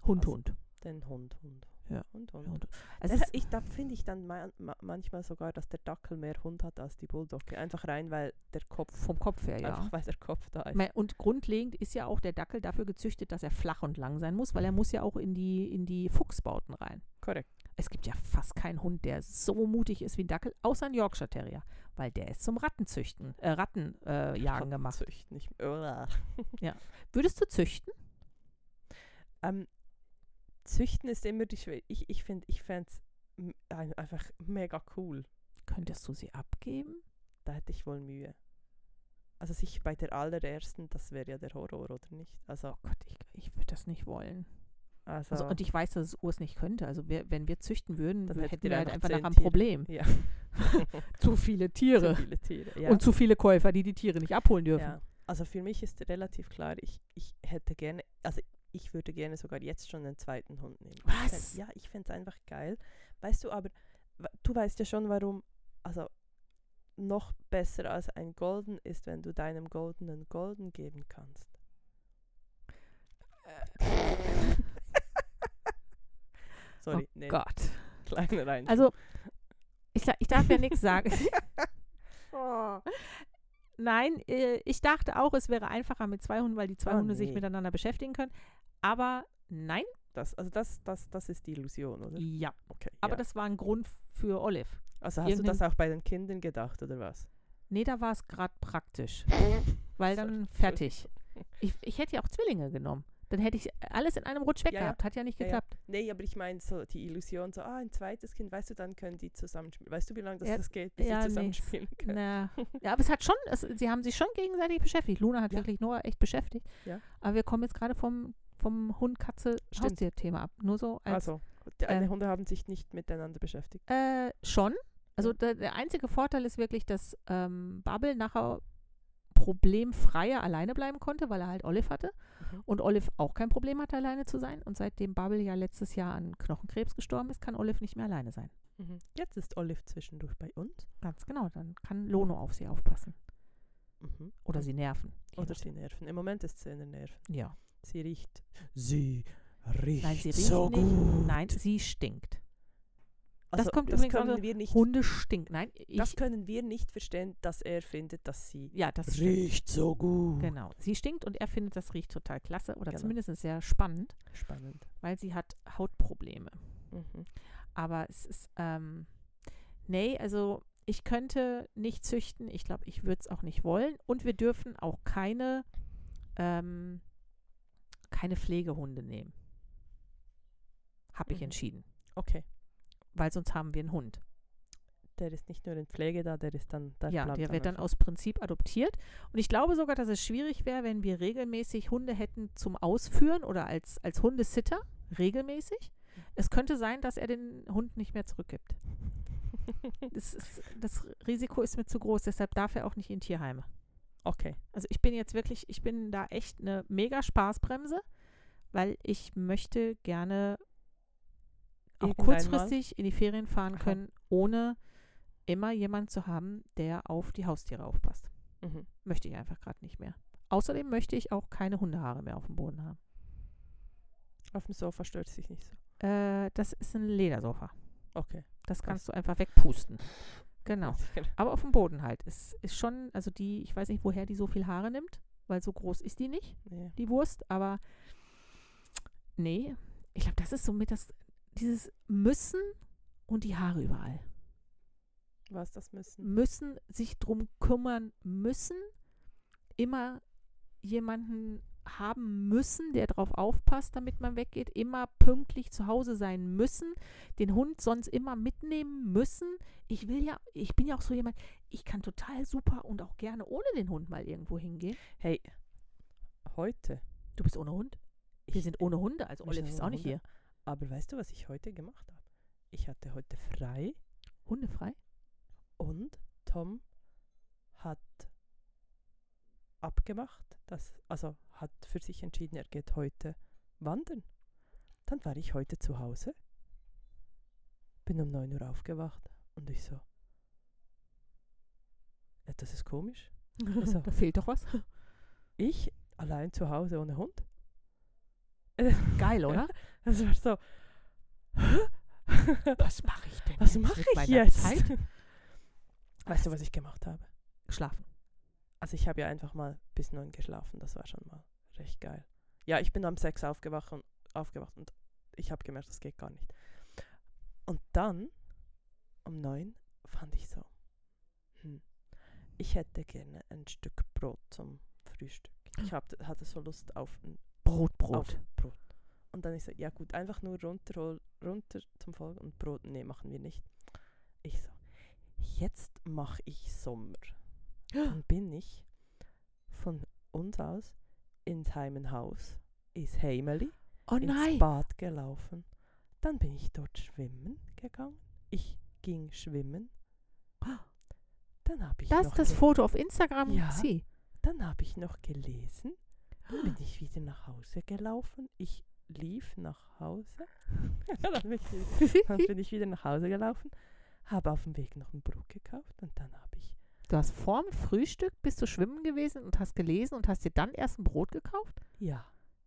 Hund, Also, Hund. den Hund, Hund. Ja. Hund, Hund. Hund. Also Das, ich, da finde ich dann ma ma manchmal sogar, dass der Dackel mehr Hund hat als die Bulldogge. Einfach rein, weil der Kopf, vom Kopf her, ja. einfach weil der Kopf da ist. Und grundlegend ist ja auch der Dackel dafür gezüchtet, dass er flach und lang sein muss, weil er muss ja auch in die, in die Fuchsbauten rein. Korrekt. Es gibt ja fast keinen Hund, der so mutig ist wie ein Dackel, außer ein Yorkshire Terrier, weil der ist zum Rattenzüchten, äh, Rattenjagen äh, jagen gemacht. Züchten, nicht mehr. Würdest du züchten? Ähm, Züchten ist immer die Schwierigkeit. Ich, ich finde ich es einfach mega cool. Könntest du sie abgeben? Da hätte ich wohl Mühe. Also sich bei der allerersten, das wäre ja der Horror, oder nicht? Also, Oh Gott, ich, ich würde das nicht wollen. Also, Also, und ich weiß, dass es Urs nicht könnte. Also wir, wenn wir züchten würden, hätten ihr wir halt einfach einfach zehn nachher ein Tiere. Problem. ja, Zu viele Tiere. zu viele Tiere. Ja. Und zu viele Käufer, die die Tiere nicht abholen dürfen. Ja, also für mich ist relativ klar, ich, ich hätte gerne, also ich würde gerne sogar jetzt schon einen zweiten Hund nehmen. Was? ja, ich fände es einfach geil. Weißt du, aber du weißt ja schon, warum, also noch besser als ein Golden ist, wenn du deinem Golden einen Golden geben kannst. Sorry, nee, Gott. kleiner rein. Also, ich, ich darf ja nichts sagen. Oh. Nein, äh, ich dachte auch, es wäre einfacher mit zwei Hunden, weil die zwei Oh, Hunde sich nee. miteinander beschäftigen können. Aber nein, das, also das, das, das ist die Illusion, oder? ja. Okay. Aber ja. das war ein Grund für Olive. also hast du irgendein- das auch bei den Kindern gedacht, oder was? Nee, da war es gerade praktisch. Weil dann fertig. Ich, ich hätte ja auch Zwillinge genommen. Dann hätte ich alles in einem Rutsch weg Ja, gehabt. Hat ja nicht Ja, ja. geklappt. Nee, aber ich meine so die Illusion, so, ah, ein zweites Kind, weißt du, dann können die zusammenspielen. Weißt du, wie lange das, das geht, bis ja, sie nee, zusammenspielen können? Na, ja, aber es hat schon, es, sie haben sich schon gegenseitig beschäftigt. Luna hat wirklich Noah echt beschäftigt. Ja. Aber wir kommen jetzt gerade vom, vom Hund-Katze-Haustier-Thema ab. Nur so als Also, die eine äh, Hunde haben sich nicht miteinander beschäftigt. Äh, schon. Also der, der einzige Vorteil ist wirklich, dass ähm, Bubble nachher problemfreier alleine bleiben konnte, weil er halt Olive hatte. Mhm. Und Olive auch kein Problem hatte, alleine zu sein. Und seitdem Bubble ja letztes Jahr an Knochenkrebs gestorben ist, kann Olive nicht mehr alleine sein. Mhm. Jetzt ist Olive zwischendurch bei uns. Ganz genau. Dann kann Lono auf sie aufpassen. Mhm. Oder sie nerven. Oder sie nerven. Im Moment ist sie in den Nerven. Ja. Sie riecht. Sie riecht Nein, sie riecht so nicht. gut. Nein, sie stinkt. Also, das kommt das übrigens können wir nicht. Hunde stinken. Nein, ich, das können wir nicht verstehen, dass er findet, dass sie ja, das riecht so gut. Genau. Sie stinkt und er findet, das riecht total klasse oder Genau. zumindest sehr spannend, Spannend. weil sie hat Hautprobleme. Mhm. Aber es ist, ähm, nee, also ich könnte nicht züchten. Ich glaube, ich würde es auch nicht wollen. Und wir dürfen auch keine, ähm, keine Pflegehunde nehmen. Habe ich Mhm. entschieden. Okay. Weil sonst haben wir einen Hund. Der ist nicht nur in Pflege da, der ist dann. Der ja, der wird dann einfach. aus Prinzip adoptiert. Und ich glaube sogar, dass es schwierig wäre, wenn wir regelmäßig Hunde hätten zum Ausführen oder als, als Hundesitter, regelmäßig. Es könnte sein, dass er den Hund nicht mehr zurückgibt. Das, ist, das Risiko ist mir zu groß, deshalb darf er auch nicht in Tierheime. Okay. Also ich bin jetzt wirklich, ich bin da echt eine mega Spaßbremse, weil ich möchte gerne auch kurzfristig in die Ferien fahren Aha. können, ohne immer jemand zu haben, der auf die Haustiere aufpasst. Mhm. Möchte ich einfach gerade nicht mehr. Außerdem möchte ich auch keine Hundehaare mehr auf dem Boden haben. Auf dem Sofa stört es sich nicht so. Äh, das ist ein Ledersofa. Okay. Das kannst du einfach wegpusten. Genau. Aber auf dem Boden halt. Es ist schon, also die, ich weiß nicht, woher die so viel Haare nimmt, weil so groß ist die nicht, Ja. die Wurst, aber nee, ich glaube, das ist so mit das, dieses Müssen und die Haare überall. Was das müssen. Müssen sich drum kümmern müssen, immer jemanden haben müssen, der darauf aufpasst, damit man weggeht, immer pünktlich zu Hause sein müssen, den Hund sonst immer mitnehmen müssen. Ich will ja, ich bin ja auch so jemand, ich kann total super und auch gerne ohne den Hund mal irgendwo hingehen. Hey, heute. Du bist ohne Hund? Wir sind ohne Hunde, also Olive ist auch nicht Hunde. hier. Aber weißt du, was ich heute gemacht habe? Ich hatte heute frei Hundefrei? und Tom hat abgemacht, dass, also hat für sich entschieden, er geht heute wandern. Dann war ich heute zu Hause, bin um 9 Uhr aufgewacht und ich so, "Äh, das ist komisch. Also- da fehlt doch was. Ich allein zu Hause ohne Hund? Geil, oder? Das war so, Was mache ich denn was mache ich jetzt? Zeit? Weißt du, was ich gemacht habe? Schlafen. Also ich habe ja einfach mal bis neun geschlafen, das war schon mal recht geil. Ja, ich bin um sechs aufgewacht und, aufgewacht und ich habe gemerkt, das geht gar nicht. Und dann um neun fand ich so, hm, ich hätte gerne ein Stück Brot zum Frühstück. Ich hab, hatte so Lust auf ein Brot, Brot. Brot. Und dann ich so, ja gut, einfach nur runter, runter zum Volk und Brot, nee, machen wir nicht. Ich so, jetzt mache ich Sommer. Dann bin ich von uns aus ins Heimenhaus, ins Heimeli, Oh ins nein. Bad gelaufen. Dann bin ich dort schwimmen gegangen. Ich ging schwimmen. Dann habe ich Das noch ist das Foto auf Instagram. Ja. Sie. dann habe ich noch gelesen. Bin ich wieder nach Hause gelaufen. Ich lief nach Hause. dann, bin ich, wieder- dann bin ich wieder nach Hause gelaufen. Habe auf dem Weg noch ein Brot gekauft und dann habe ich. Du hast vorm Frühstück bist du schwimmen gewesen und hast gelesen und hast dir dann erst ein Brot gekauft? Ja,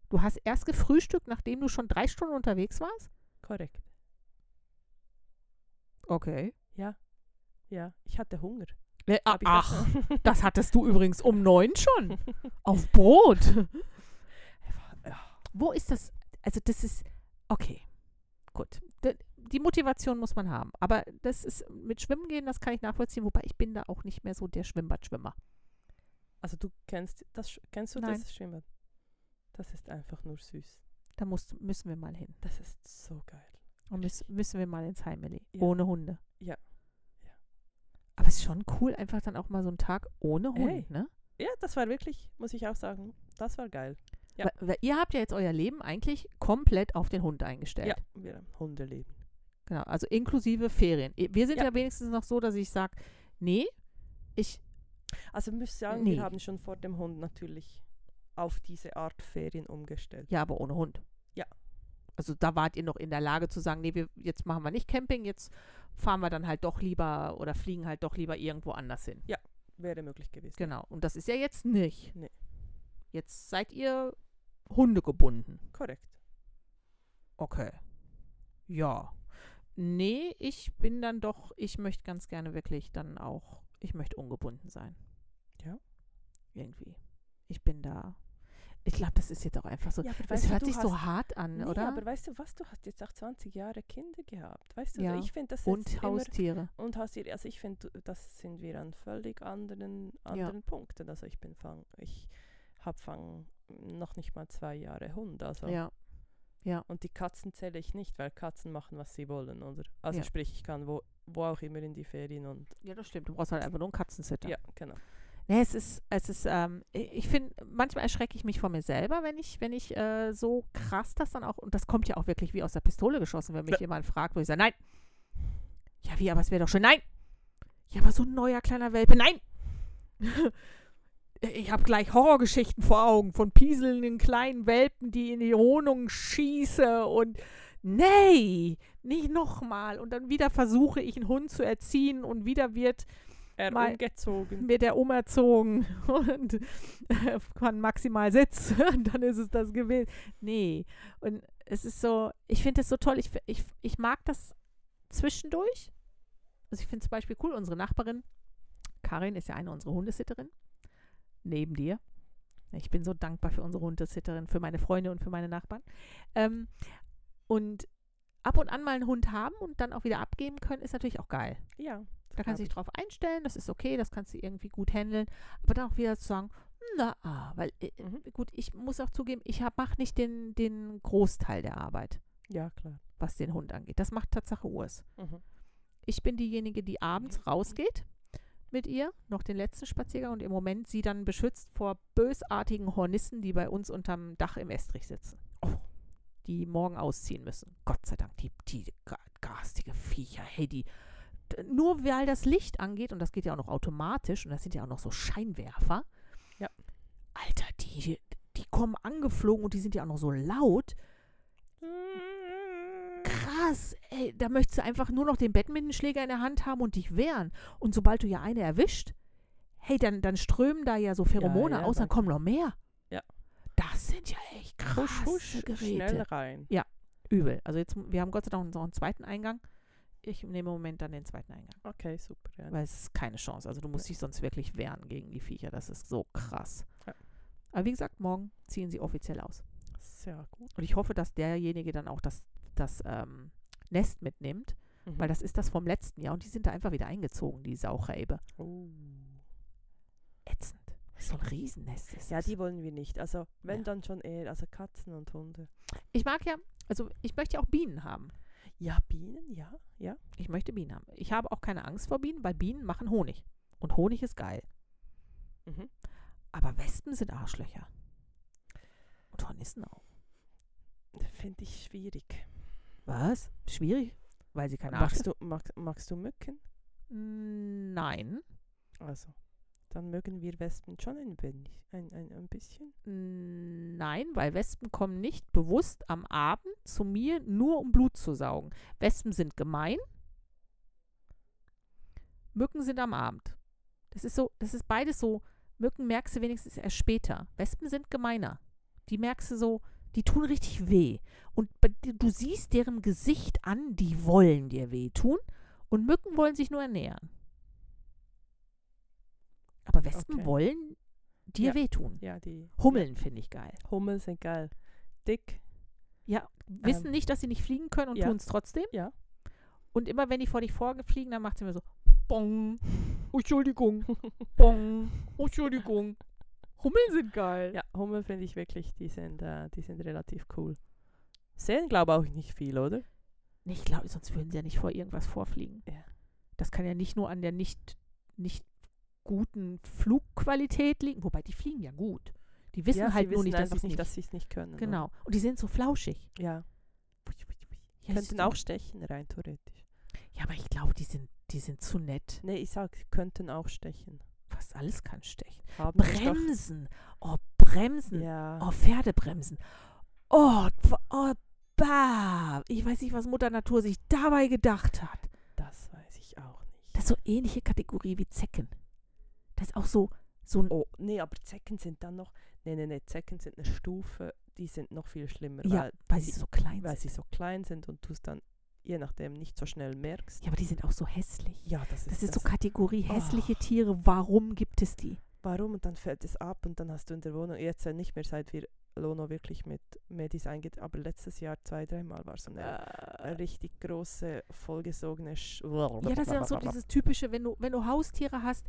Du hast erst gefrühstückt, nachdem du schon drei Stunden unterwegs warst? korrekt. Okay. Ja, ja. Ich hatte Hunger. Ich ach, das- das hattest du übrigens um neun schon. Auf Brot. Wo ist das? Also das ist, okay, gut. D die Motivation muss man haben. Aber das ist, mit Schwimmen gehen, das kann ich nachvollziehen. Wobei ich bin da auch nicht mehr so der Schwimmbadschwimmer. also du kennst das, kennst du Nein. das Schwimmbad? Das ist einfach nur süß. Da muss, müssen wir mal hin. Das ist so geil. Und müssen, müssen wir mal ins Heimeli. Ja. Ohne Hunde. Aber es ist schon cool, einfach dann auch mal so einen Tag ohne Hund, Ey. ne? Ja, das war wirklich, muss ich auch sagen, das war geil. Ja. Weil, weil ihr habt ja jetzt euer Leben eigentlich komplett auf den Hund eingestellt. Ja, wir Hundeleben. Genau, also inklusive Ferien. Wir sind ja, Ja. wenigstens noch so, dass ich sage, nee, ich, Also ich muss sagen, Nee. wir haben schon vor dem Hund natürlich auf diese Art Ferien umgestellt. ja, aber ohne Hund. Ja. Also da wart ihr noch in der Lage zu sagen, nee, wir, jetzt machen wir nicht Camping, jetzt fahren wir dann halt doch lieber oder fliegen halt doch lieber irgendwo anders hin. Wäre möglich gewesen. Genau. Und das ist ja jetzt nicht. Nee. Jetzt seid ihr hundegebunden. Korrekt. Okay. Ja. Nee, ich bin dann doch, ich möchte ganz gerne wirklich dann auch, ich möchte ungebunden sein. Ja. Irgendwie. Ich bin da. Ich glaube, das ist jetzt auch einfach so. Ja, das hört du sich so hart an, Nee, oder? aber weißt du was, du hast jetzt auch 20 Jahre Kinder gehabt. Weißt du, Ja. also ich finde das Und jetzt immer, Haustiere. und Haustiere, also ich finde, das sind wir an völlig anderen, anderen Punkten. Also ich bin fang, ich habe fang noch nicht mal zwei Jahre Hund, also Ja. und die Katzen zähle ich nicht, weil Katzen machen, was sie wollen, oder? Also Ja. sprich, ich kann wo, wo auch immer in die Ferien und Ja, das stimmt. Du brauchst halt einfach nur einen Katzensitter. ja, genau. Nee, es ist, es ist, ähm, ich- finde, manchmal erschrecke ich mich vor mir selber, wenn ich, wenn ich äh, so krass das dann auch, und das kommt ja auch wirklich wie aus der Pistole geschossen, wenn mich Ja. jemand fragt, wo ich sage, nein. Ja, wie, aber es wäre doch schön, nein. Ja, aber so ein neuer kleiner Welpe, nein. ich habe gleich Horrorgeschichten vor Augen von pieselnden kleinen Welpen, die in die Wohnung schieße und nee, nicht nochmal. Und dann wieder versuche ich einen Hund zu erziehen und wieder wird Er Mal- umgezogen. wird er umerzogen und äh, kann maximal sitzen. Und dann ist es das gewesen. Nee. Und es ist so, ich finde es so toll. Ich, ich, ich mag das zwischendurch. Also ich finde zum Beispiel cool, unsere Nachbarin, Karin ist ja eine unserer Hundesitterin, neben dir. Ich bin so dankbar für unsere Hundesitterin, für meine Freunde und für meine Nachbarn. Ähm, und ab und an mal einen Hund haben und dann auch wieder abgeben können, ist natürlich auch geil. Ja. Da kannst du dich drauf einstellen, das ist okay, das kannst du irgendwie gut handeln. Aber dann auch wieder zu sagen, na, ah, weil, äh, Mhm. gut, ich muss auch zugeben, ich mache nicht den, den Großteil der Arbeit. Ja, klar. was den Hund angeht. Das macht Tatsache Urs. Mhm. Ich bin diejenige, die abends rausgeht mit ihr, noch den letzten Spaziergang und im Moment sie dann beschützt vor bösartigen Hornissen, die bei uns unterm Dach im Estrich sitzen. Oh, die morgen ausziehen müssen. Gott sei Dank, die, die ga- garstige Viecher, hey, die nur weil das Licht angeht, und das geht ja auch noch automatisch, und das sind ja auch noch so Scheinwerfer. Ja. Alter, die, die kommen angeflogen und die sind ja auch noch so laut. Krass, ey, da möchtest du einfach nur noch den Badmintonschläger in der Hand haben und dich wehren. Und sobald du ja eine erwischt, hey, dann, dann strömen da ja so Pheromone ja, aus, dann kommen noch mehr. Ja. Das sind ja echt krasse Husch, husch, Geräte. schnell rein. Übel. Also jetzt, wir haben Gott sei Dank noch einen zweiten Eingang. Ich nehme im Moment dann den zweiten Eingang. Okay, super. Ja. Weil es ist keine Chance. Also du musst dich sonst wirklich wehren gegen die Viecher. Das ist so krass. Ja. Aber wie gesagt, morgen ziehen sie offiziell aus. Sehr gut. Und ich hoffe, dass derjenige dann auch das, das ähm, Nest mitnimmt. Mhm. Weil das ist das vom letzten Jahr. Und die sind da einfach wieder eingezogen, die Sauchreibe. Oh. Ätzend. So ein Riesennest ist Ja, das. die wollen wir nicht. Also wenn Ja. dann schon eher, also Katzen und Hunde. Ich mag ja, also ich möchte ja auch Bienen haben. Ja, Bienen, ja, ja. Ich möchte Bienen haben. Ich habe auch keine Angst vor Bienen, weil Bienen machen Honig. Und Honig ist geil. Mhm. Aber Wespen sind Arschlöcher. Und Hornissen auch. Finde ich schwierig. Was? Schwierig? Weil sie keine magst Arschlöcher du, mag, magst du Mücken? Nein. Also, dann mögen wir Wespen schon ein wenig, ein, ein, ein bisschen. Mm, Nein, weil Wespen kommen nicht bewusst am Abend zu mir, nur um Blut zu saugen. Wespen sind gemein. Mücken sind am Abend. Das ist so, das ist beides so. Mücken merkst du wenigstens erst später. Wespen sind gemeiner. Die merkst du so, die tun richtig weh. Und du siehst deren Gesicht an, die wollen dir wehtun. Und Mücken wollen sich nur ernähren. Aber Wespen Okay. wollen dir Ja. wehtun. Ja, die Hummeln finde ich geil. Hummeln sind geil. Dick. Ja, wissen Ähm, nicht, dass sie nicht fliegen können und ja. tun es trotzdem. Ja. Und immer wenn die vor dich vorgefliegen, dann macht sie mir so, bong, Entschuldigung, bong, Entschuldigung. Hummeln sind geil. Ja, Hummel finde ich wirklich, die sind, äh, die sind relativ cool. Sehen, glaube auch nicht viel, oder? Nee, Ich glaube, sonst würden sie ja nicht vor irgendwas vorfliegen. Ja. Das kann ja nicht nur an der nicht, nicht guten Flugqualität liegen, wobei die fliegen ja gut. Die wissen ja, halt nur wissen nicht, dass sie es nicht, nicht. dass sie es nicht können. ne? Genau. Und die sind so flauschig. Ja. Ja, Könnten auch stechen, rein theoretisch. Ja, aber ich glaube, die sind, die sind zu nett. Nee, ich sag, sie könnten auch stechen. Fast alles kann stechen. Haben Bremsen. Oh, Bremsen. Ja. Oh, Pferdebremsen. Oh, oh, bah. Ich weiß nicht, was Mutter Natur sich dabei gedacht hat. Das weiß ich auch nicht. Das ist so ähnliche Kategorie wie Zecken. Das ist auch so, so ein, Oh, nee, aber Zecken sind dann noch. Nee, nee, nee, Zecken sind eine Stufe, die sind noch viel schlimmer, ja, weil, weil sie so klein weil sind. sie so klein sind und du es dann je nachdem nicht so schnell merkst. Ja, aber die sind auch so hässlich. Ja, das ist Das ist so das. Kategorie hässliche Oh. Tiere. Warum gibt es die? Warum? Und dann fällt es ab und dann hast du in der Wohnung, jetzt äh, nicht mehr, seit wir Lono wirklich mit Medis eingeht, aber letztes Jahr zwei, dreimal war so eine Äh, richtig große, vollgesogene Sch Ja, das ist ja so dieses typische, wenn du, wenn du Haustiere hast,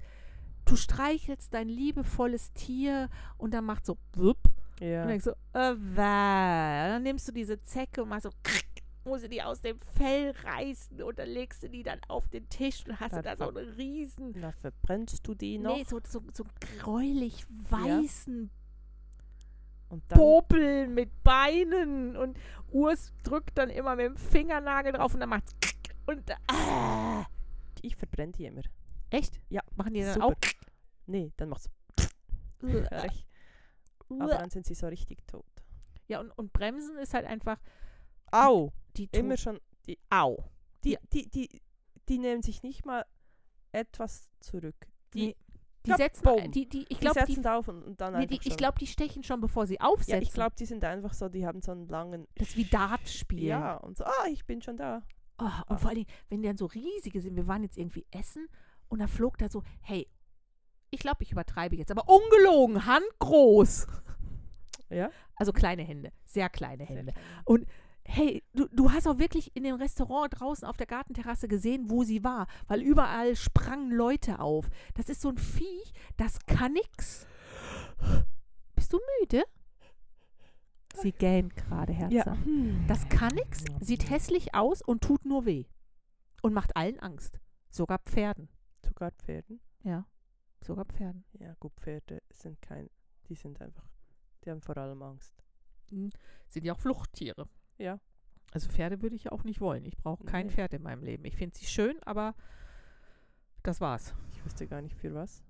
du streichelst dein liebevolles Tier und dann macht so wupp Ja. und denkst so, äh, wah. Und dann nimmst du diese Zecke und machst so musst du die aus dem Fell reißen und dann legst du die dann auf den Tisch und hast du Dann da so einen riesen, Na, verbrennst du die noch? nee, so, so, so gräulich weißen und dann, Popel mit Beinen und Urs drückt dann immer mit dem Fingernagel drauf und dann macht und ah. ich verbrenne die immer. Echt? Ja, Machen die dann Super. auch? Nee, dann. Recht. Aber dann sind sie so richtig tot. Ja, und, und Bremsen ist halt einfach Au! die Immer schon. Die, Au. die, Ja. die, die, die nehmen sich nicht mal etwas zurück. Die, die Ja, setzen, boom. die, die, ich die glaube, setzen die, auf und, und dann nee, die, ich glaube, die stechen schon, bevor sie aufsetzen. ja, ich glaube, die sind einfach so, die haben so einen langen. das ist wie Dart spielen. Ja, und so, ah, ich bin schon da. Oh, und vor allen Dingen, wenn die dann so riesige sind, wir waren jetzt irgendwie essen und da flog da so, hey, ich glaube, ich übertreibe jetzt, aber ungelogen, handgroß. Ja? Also kleine Hände, sehr kleine Hände. klein. Hey, du, du hast auch wirklich in dem Restaurant draußen auf der Gartenterrasse gesehen, wo sie war, weil überall sprangen Leute auf. Das ist so ein Viech, das kann nix. Bist du müde? Sie gähnt gerade, Herze. Ja. Das kann nix, sieht hässlich aus und tut nur weh. Und macht allen Angst. Sogar Pferden. Sogar Pferden. Ja, sogar Pferden. Ja, gut, Pferde sind kein. Die sind einfach. Die haben vor allem Angst. Sind ja auch Fluchttiere. Ja. Also Pferde würde ich auch nicht wollen. Ich brauche kein Nee. Pferd in meinem Leben. Ich finde sie schön, aber das war's. Ich wüsste gar nicht für was.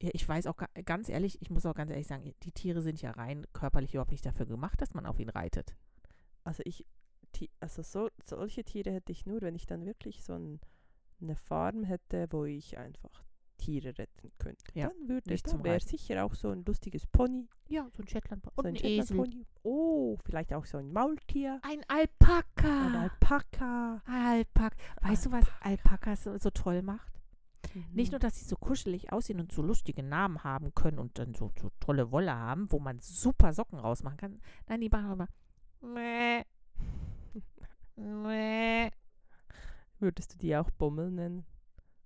Ja, ich weiß auch ga- ganz ehrlich, ich muss auch ganz ehrlich sagen, die Tiere sind ja rein körperlich überhaupt nicht dafür gemacht, dass man auf ihn reitet. Also ich, also so, solche Tiere hätte ich nur, wenn ich dann wirklich so ein, eine Farm hätte, wo ich einfach Tiere retten könnte. Ja, dann würde nicht da zum wäre sicher auch so ein lustiges Pony, Ja, so ein Shetland und so ein, ein Esel. Shetland-Pony. Oh, vielleicht auch so ein Maultier, Ein ein Alpaka. Alpaka. Alpaka. Weißt du, was Alpakas so, so toll macht? Nicht Mhm. nur, dass sie so kuschelig aussehen und so lustige Namen haben können und dann so, so tolle Wolle haben, wo man super Socken rausmachen kann. Nein, die machen immer. Mäh. Mäh. Würdest du die auch Bummel nennen?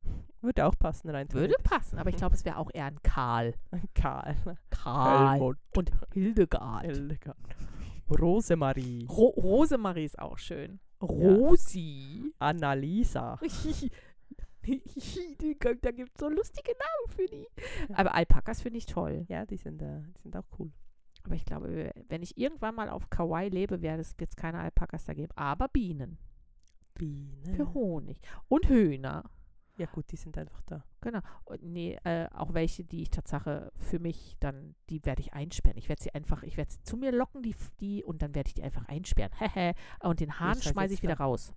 Würde auch passen rein. Würde passen, aber ich glaube, es wäre auch eher ein Karl. Ein Karl. Karl Helmut. und Hildegard. Hildegard. Rosemarie. Ro Rosemarie ist auch schön. Rosi. Annalisa. da gibt es so lustige Namen für die. Aber Alpakas finde ich toll. Ja, die sind, äh, die sind auch cool. Aber ich glaube, wenn ich irgendwann mal auf Kauai lebe, werde es jetzt keine Alpakas da geben. Aber Bienen Biene. für Honig. Und Hühner. Ja gut, die sind einfach da. Genau. Und nee, äh, auch welche, die ich Tatsache für mich dann, die werde ich einsperren. Ich werde sie einfach, ich werde sie zu mir locken, die, die und dann werde ich die einfach einsperren. Und den Hahn schmeiße ich wieder da. raus.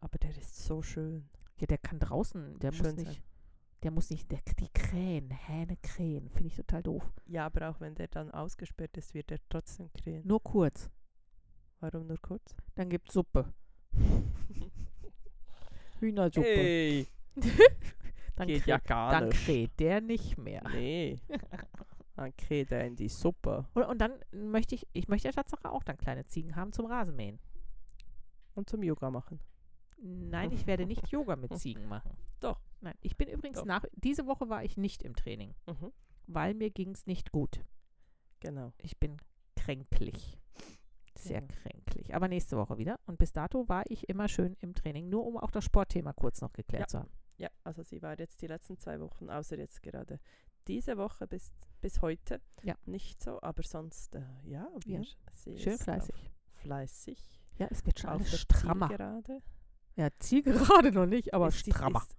Aber der ist so schön. Ja, der kann draußen, der muss Schön sein. nicht, der muss nicht, der, die Krähen, Hähne krähen, finde ich total doof. Ja, aber auch wenn der dann ausgesperrt ist, wird er trotzdem krähen. Nur kurz, Warum nur kurz? dann gibt's Suppe. Hühnersuppe. Hey, dann geht ja gar dann nicht. kräht der nicht mehr. Nee. Dann kräht er in die Suppe. Und, und dann möchte ich, ich möchte ja Tatsache auch dann kleine Ziegen haben zum Rasenmähen. Und zum Yoga machen. Nein, ich werde nicht Yoga mit Ziegen machen. Doch. Nein, ich bin übrigens Doch. nach, diese Woche war ich nicht im Training, Mhm. weil mir ging es nicht gut. Genau. Ich bin kränklich. Sehr Ja. kränklich. Aber nächste Woche wieder. Und bis dato war ich immer schön im Training, nur um auch das Sportthema kurz noch geklärt Ja. zu haben. Ja, also sie war jetzt die letzten zwei Wochen, außer jetzt gerade diese Woche bis, bis heute Ja. nicht so, aber sonst, äh, ja, wir Ja. sehen Schön fleißig. Fleißig. Ja, es wird schon alles strammer. Zielgerade. Ja, Zielgerade noch nicht, aber Ist strammer. Ist,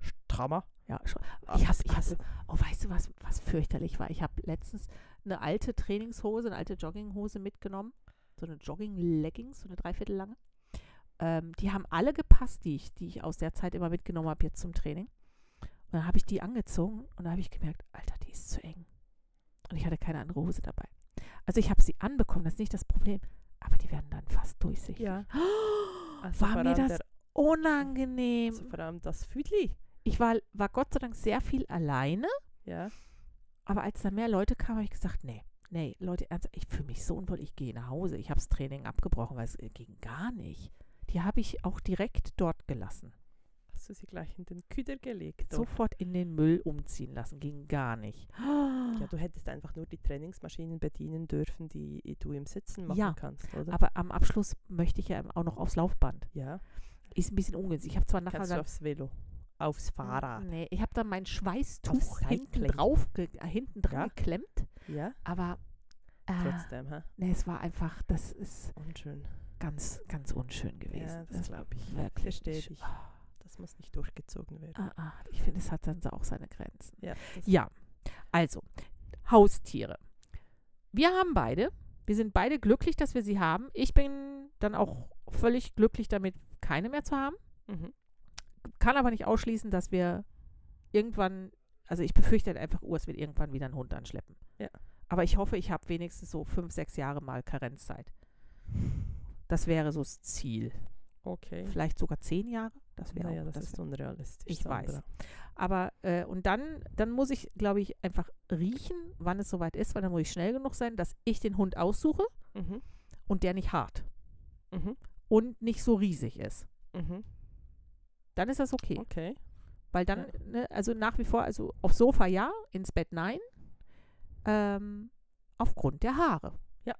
strammer? Ja, schon. Ah, Ich habe, ich hab- hab, oh, weißt du, was, was fürchterlich war? Ich habe letztens eine alte Trainingshose, eine alte Jogginghose mitgenommen. So eine Jogging-Leggings, so eine Dreiviertel lange. Ähm, die haben alle gepasst, die ich, die ich aus der Zeit immer mitgenommen habe jetzt zum Training. Und dann habe ich die angezogen und da habe ich gemerkt, Alter, die ist zu eng. Und ich hatte keine andere Hose dabei. Also ich habe sie anbekommen, das ist nicht das Problem. Aber die werden dann fast durchsichtig. Ja. Also war mir das unangenehm. Also allem das Füdli. Ich war, war Gott sei Dank sehr viel alleine. Ja. Aber als da mehr Leute kamen, habe ich gesagt, nee, nee, Leute, ernsthaft, ich fühle mich so unwohl, ich gehe nach Hause. Ich habe das Training abgebrochen, weil es äh, ging gar nicht. Die habe ich auch direkt dort gelassen. Hast du sie gleich in den Küder gelegt? Sofort in den Müll umziehen lassen, ging gar nicht. Ja, du hättest einfach nur die Trainingsmaschinen bedienen dürfen, die du im Sitzen machen Ja, kannst, oder? Aber am Abschluss möchte ich ja auch noch aufs Laufband. ja. Ist ein bisschen ungünstig. Ich habe zwar nachher Kannst du aufs Velo, aufs Fahrrad. Nee, ich habe dann mein Schweißtuch hinten drauf, äh, hinten dran Ja. geklemmt. Ja, Aber äh, trotzdem, hä? nee, es war einfach, das ist Unschön. ganz, ganz unschön gewesen. Ja, das war glaube ich. wirklich Verstehe ich. Das muss nicht durchgezogen werden. ah, ah, ich finde, es hat dann auch seine Grenzen. Ja, das Ja, also Haustiere. Wir haben beide. Wir sind beide glücklich, dass wir sie haben. Ich bin dann auch völlig glücklich damit, keine mehr zu haben. Mhm. Kann aber nicht ausschließen, dass wir irgendwann, also ich befürchte halt einfach, Urs wird irgendwann wieder einen Hund anschleppen. Ja. Aber ich hoffe, ich habe wenigstens so fünf, sechs Jahre mal Karenzzeit. Das wäre so das Ziel. Okay. Vielleicht sogar zehn Jahre. Das wäre Naja, auch, das, das ist wär- unrealistisch. Ich weiß. Sandra. Aber, äh, und dann, dann muss ich, glaube ich, einfach riechen, wann es soweit ist, weil dann muss ich schnell genug sein, dass ich den Hund aussuche Mhm. und der nicht hart Mhm. und nicht so riesig ist. Mhm. Dann ist das okay. Okay. Weil dann, Ja. ne, also nach wie vor, also aufs Sofa ja, ins Bett nein, ähm, aufgrund der Haare. Ja.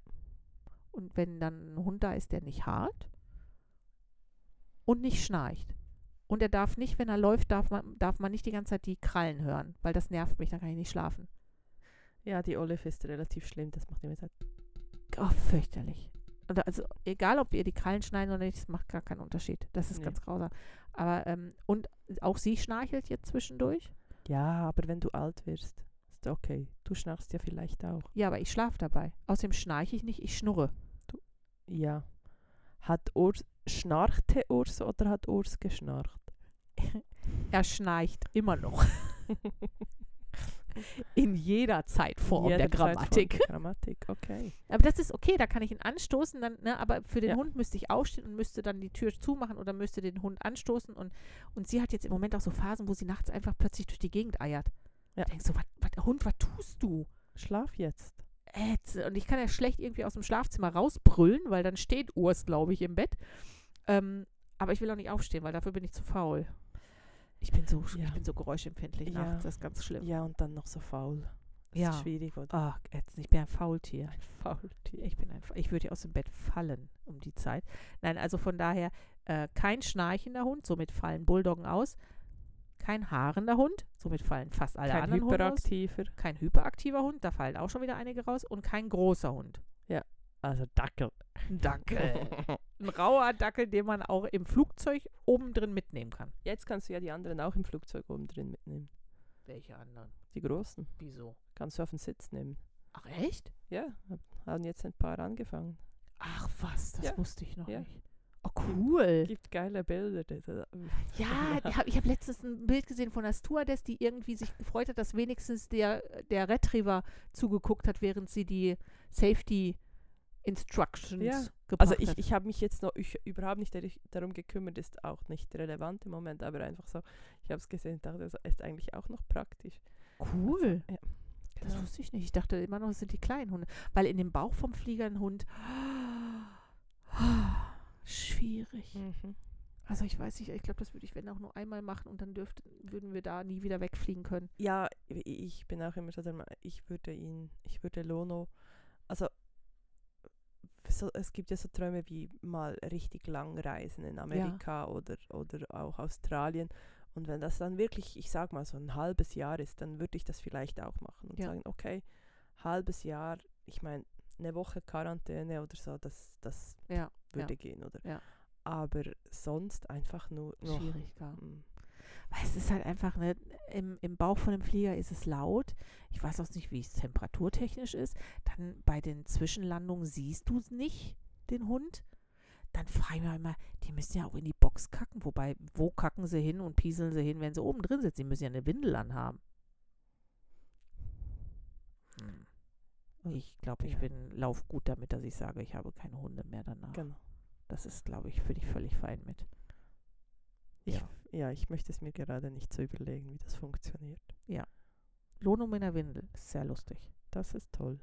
Und wenn dann ein Hund da ist, der nicht hart und nicht schnarcht. Und er darf nicht, wenn er läuft, darf man, darf man nicht die ganze Zeit die Krallen hören, weil das nervt mich, dann kann ich nicht schlafen. Ja, die Olive ist relativ schlimm. Das macht immer so. Oh, fürchterlich. Und also egal, ob ihr die Krallen schneiden oder nicht, das macht gar keinen Unterschied. Das ist Nee. ganz grausam. Aber, ähm, und auch sie schnarchelt jetzt zwischendurch. Ja, aber wenn du alt wirst, ist okay. Du schnarchst ja vielleicht auch. Ja, aber ich schlafe dabei. Außerdem schnarche ich nicht, ich schnurre. Ja. Hat Urs, schnarchte Urs oder hat Urs geschnarcht? Er schnarcht immer noch. In jeder Zeitform Jeder der Zeitform Grammatik. der Grammatik, okay. Aber das ist okay, da kann ich ihn anstoßen, dann, ne, aber für den Ja. Hund müsste ich aufstehen und müsste dann die Tür zumachen oder müsste den Hund anstoßen. Und, und sie hat jetzt im Moment auch so Phasen, wo sie nachts einfach plötzlich durch die Gegend eiert. Ja. Ich denke so, was, Hund, was tust du? Schlaf jetzt. Ätze. Und ich kann ja schlecht irgendwie aus dem Schlafzimmer rausbrüllen, weil dann steht Urs, glaube ich, im Bett. Ähm, aber ich will auch nicht aufstehen, weil dafür bin ich zu faul. Ich bin so, Ja. ich bin so geräuschempfindlich Ja. nachts, das ist ganz schlimm. Ja, und dann noch so faul. Das Ja. ist schwierig, oder? Ach, jetzt ich bin ein Faultier. Ein Faultier. Ich bin ein, Fa- ich würde ja aus dem Bett fallen um die Zeit. Nein, also von daher äh, kein schnarchender Hund, somit fallen Bulldoggen aus. Kein haarender Hund, somit fallen fast alle Kein anderen Hunde aus. Kein hyperaktiver Hund, da fallen auch schon wieder einige raus. Und kein großer Hund. Also Dackel. Ein Dackel. ein rauer Dackel, den man auch im Flugzeug oben drin mitnehmen kann. Jetzt kannst du ja die anderen auch im Flugzeug oben drin mitnehmen. Welche anderen? Die großen. Wieso? Kannst du auf den Sitz nehmen. Ach echt? Ja, hab- haben jetzt ein paar angefangen. Ach was, das Ja. wusste ich noch Ja. nicht. Oh cool. Gibt geile Bilder. Ja, ich habe letztens ein Bild gesehen von einer Stewardess, die irgendwie sich gefreut hat, dass wenigstens der, der Retriever zugeguckt hat, während sie die Safety Instructions Ja, gebracht Also ich, ich habe mich jetzt noch ich, überhaupt nicht dar- darum gekümmert, ist auch nicht relevant im Moment, aber einfach so, ich habe es gesehen und dachte, das ist eigentlich auch noch praktisch. cool. Ja, Das genau. wusste ich nicht. Ich dachte immer noch, es sind die kleinen Hunde. Weil in dem Bauch vom Flieger ein Hund. Schwierig. Mhm. Also ich weiß nicht, ich glaube, das würde ich, wenn auch nur einmal machen und dann dürften, würden wir da nie wieder wegfliegen können. Ja, ich bin auch immer so ich würde ihn, ich würde Lono, also so, es gibt ja so Träume wie mal richtig lang reisen in Amerika oder, oder auch Australien Und wenn das dann wirklich, ich sag mal, so ein halbes Jahr ist, dann würde ich das vielleicht auch machen und Ja. sagen, okay, halbes Jahr, ich meine, eine Woche Quarantäne oder so, das, das Ja, würde gehen, oder? Ja. Aber sonst einfach nur noch. schwierig, gar. Weil es ist halt einfach, ne, im, im Bauch von dem Flieger ist es laut. Ich weiß auch nicht, wie es temperaturtechnisch ist. Dann bei den Zwischenlandungen siehst du es nicht, den Hund. Dann frage ich mich immer, die müssen ja auch in die Box kacken. Wobei, wo kacken sie hin und pieseln sie hin, wenn sie oben drin sitzen? Die müssen ja eine Windel anhaben. Hm. Ich glaube, ich Ja. bin lauf gut damit, dass ich sage, ich habe keine Hunde mehr danach. Genau. Das ist, glaube ich, bin ich völlig fein mit. Ich, Ja. ja, ich möchte es mir gerade nicht so überlegen, wie das funktioniert. Lohnung in der Windel. Sehr lustig. Das ist toll.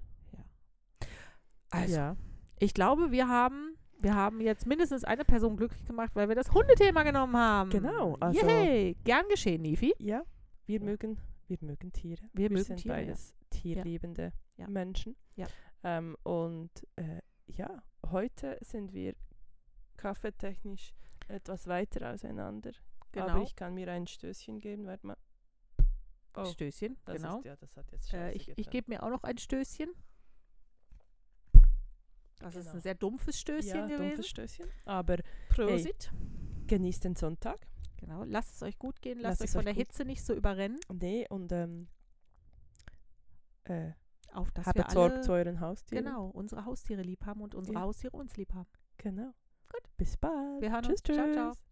Also, ja, ich glaube, wir haben, wir haben jetzt mindestens eine Person glücklich gemacht, weil wir das Hundethema genommen haben. Genau, also- Yay. Gern geschehen, Nifi. ja, wir Ja. mögen, wir mögen Tiere. Wir mögen sind Tiere, ja. beides tierliebende Ja. Menschen. Ja. Ähm, und äh, ja, heute sind wir kaffeetechnisch etwas weiter auseinander. Aber Genau. ich kann mir ein Stößchen geben. Warte mal. Oh, Stößchen, das genau. ist ja, das hat jetzt äh, ich ich gebe mir auch noch ein Stößchen. Das ist Genau. ein sehr dumpfes Stößchen ja, gewesen. dumpfes Stößchen. Aber Prosit. genießt den Sonntag. Genau. Lasst es euch gut gehen. Lasst Lasst euch von der Hitze nicht so überrennen. Nee, und ähm, äh, Auf dass habt wir alle zu euren Haustieren. genau, unsere Haustiere lieb haben und unsere Ja. Haustiere uns lieb haben. Genau. Gut. Bis bald. Wir hören tschüss, uns. Ciao, ciao. tschüss.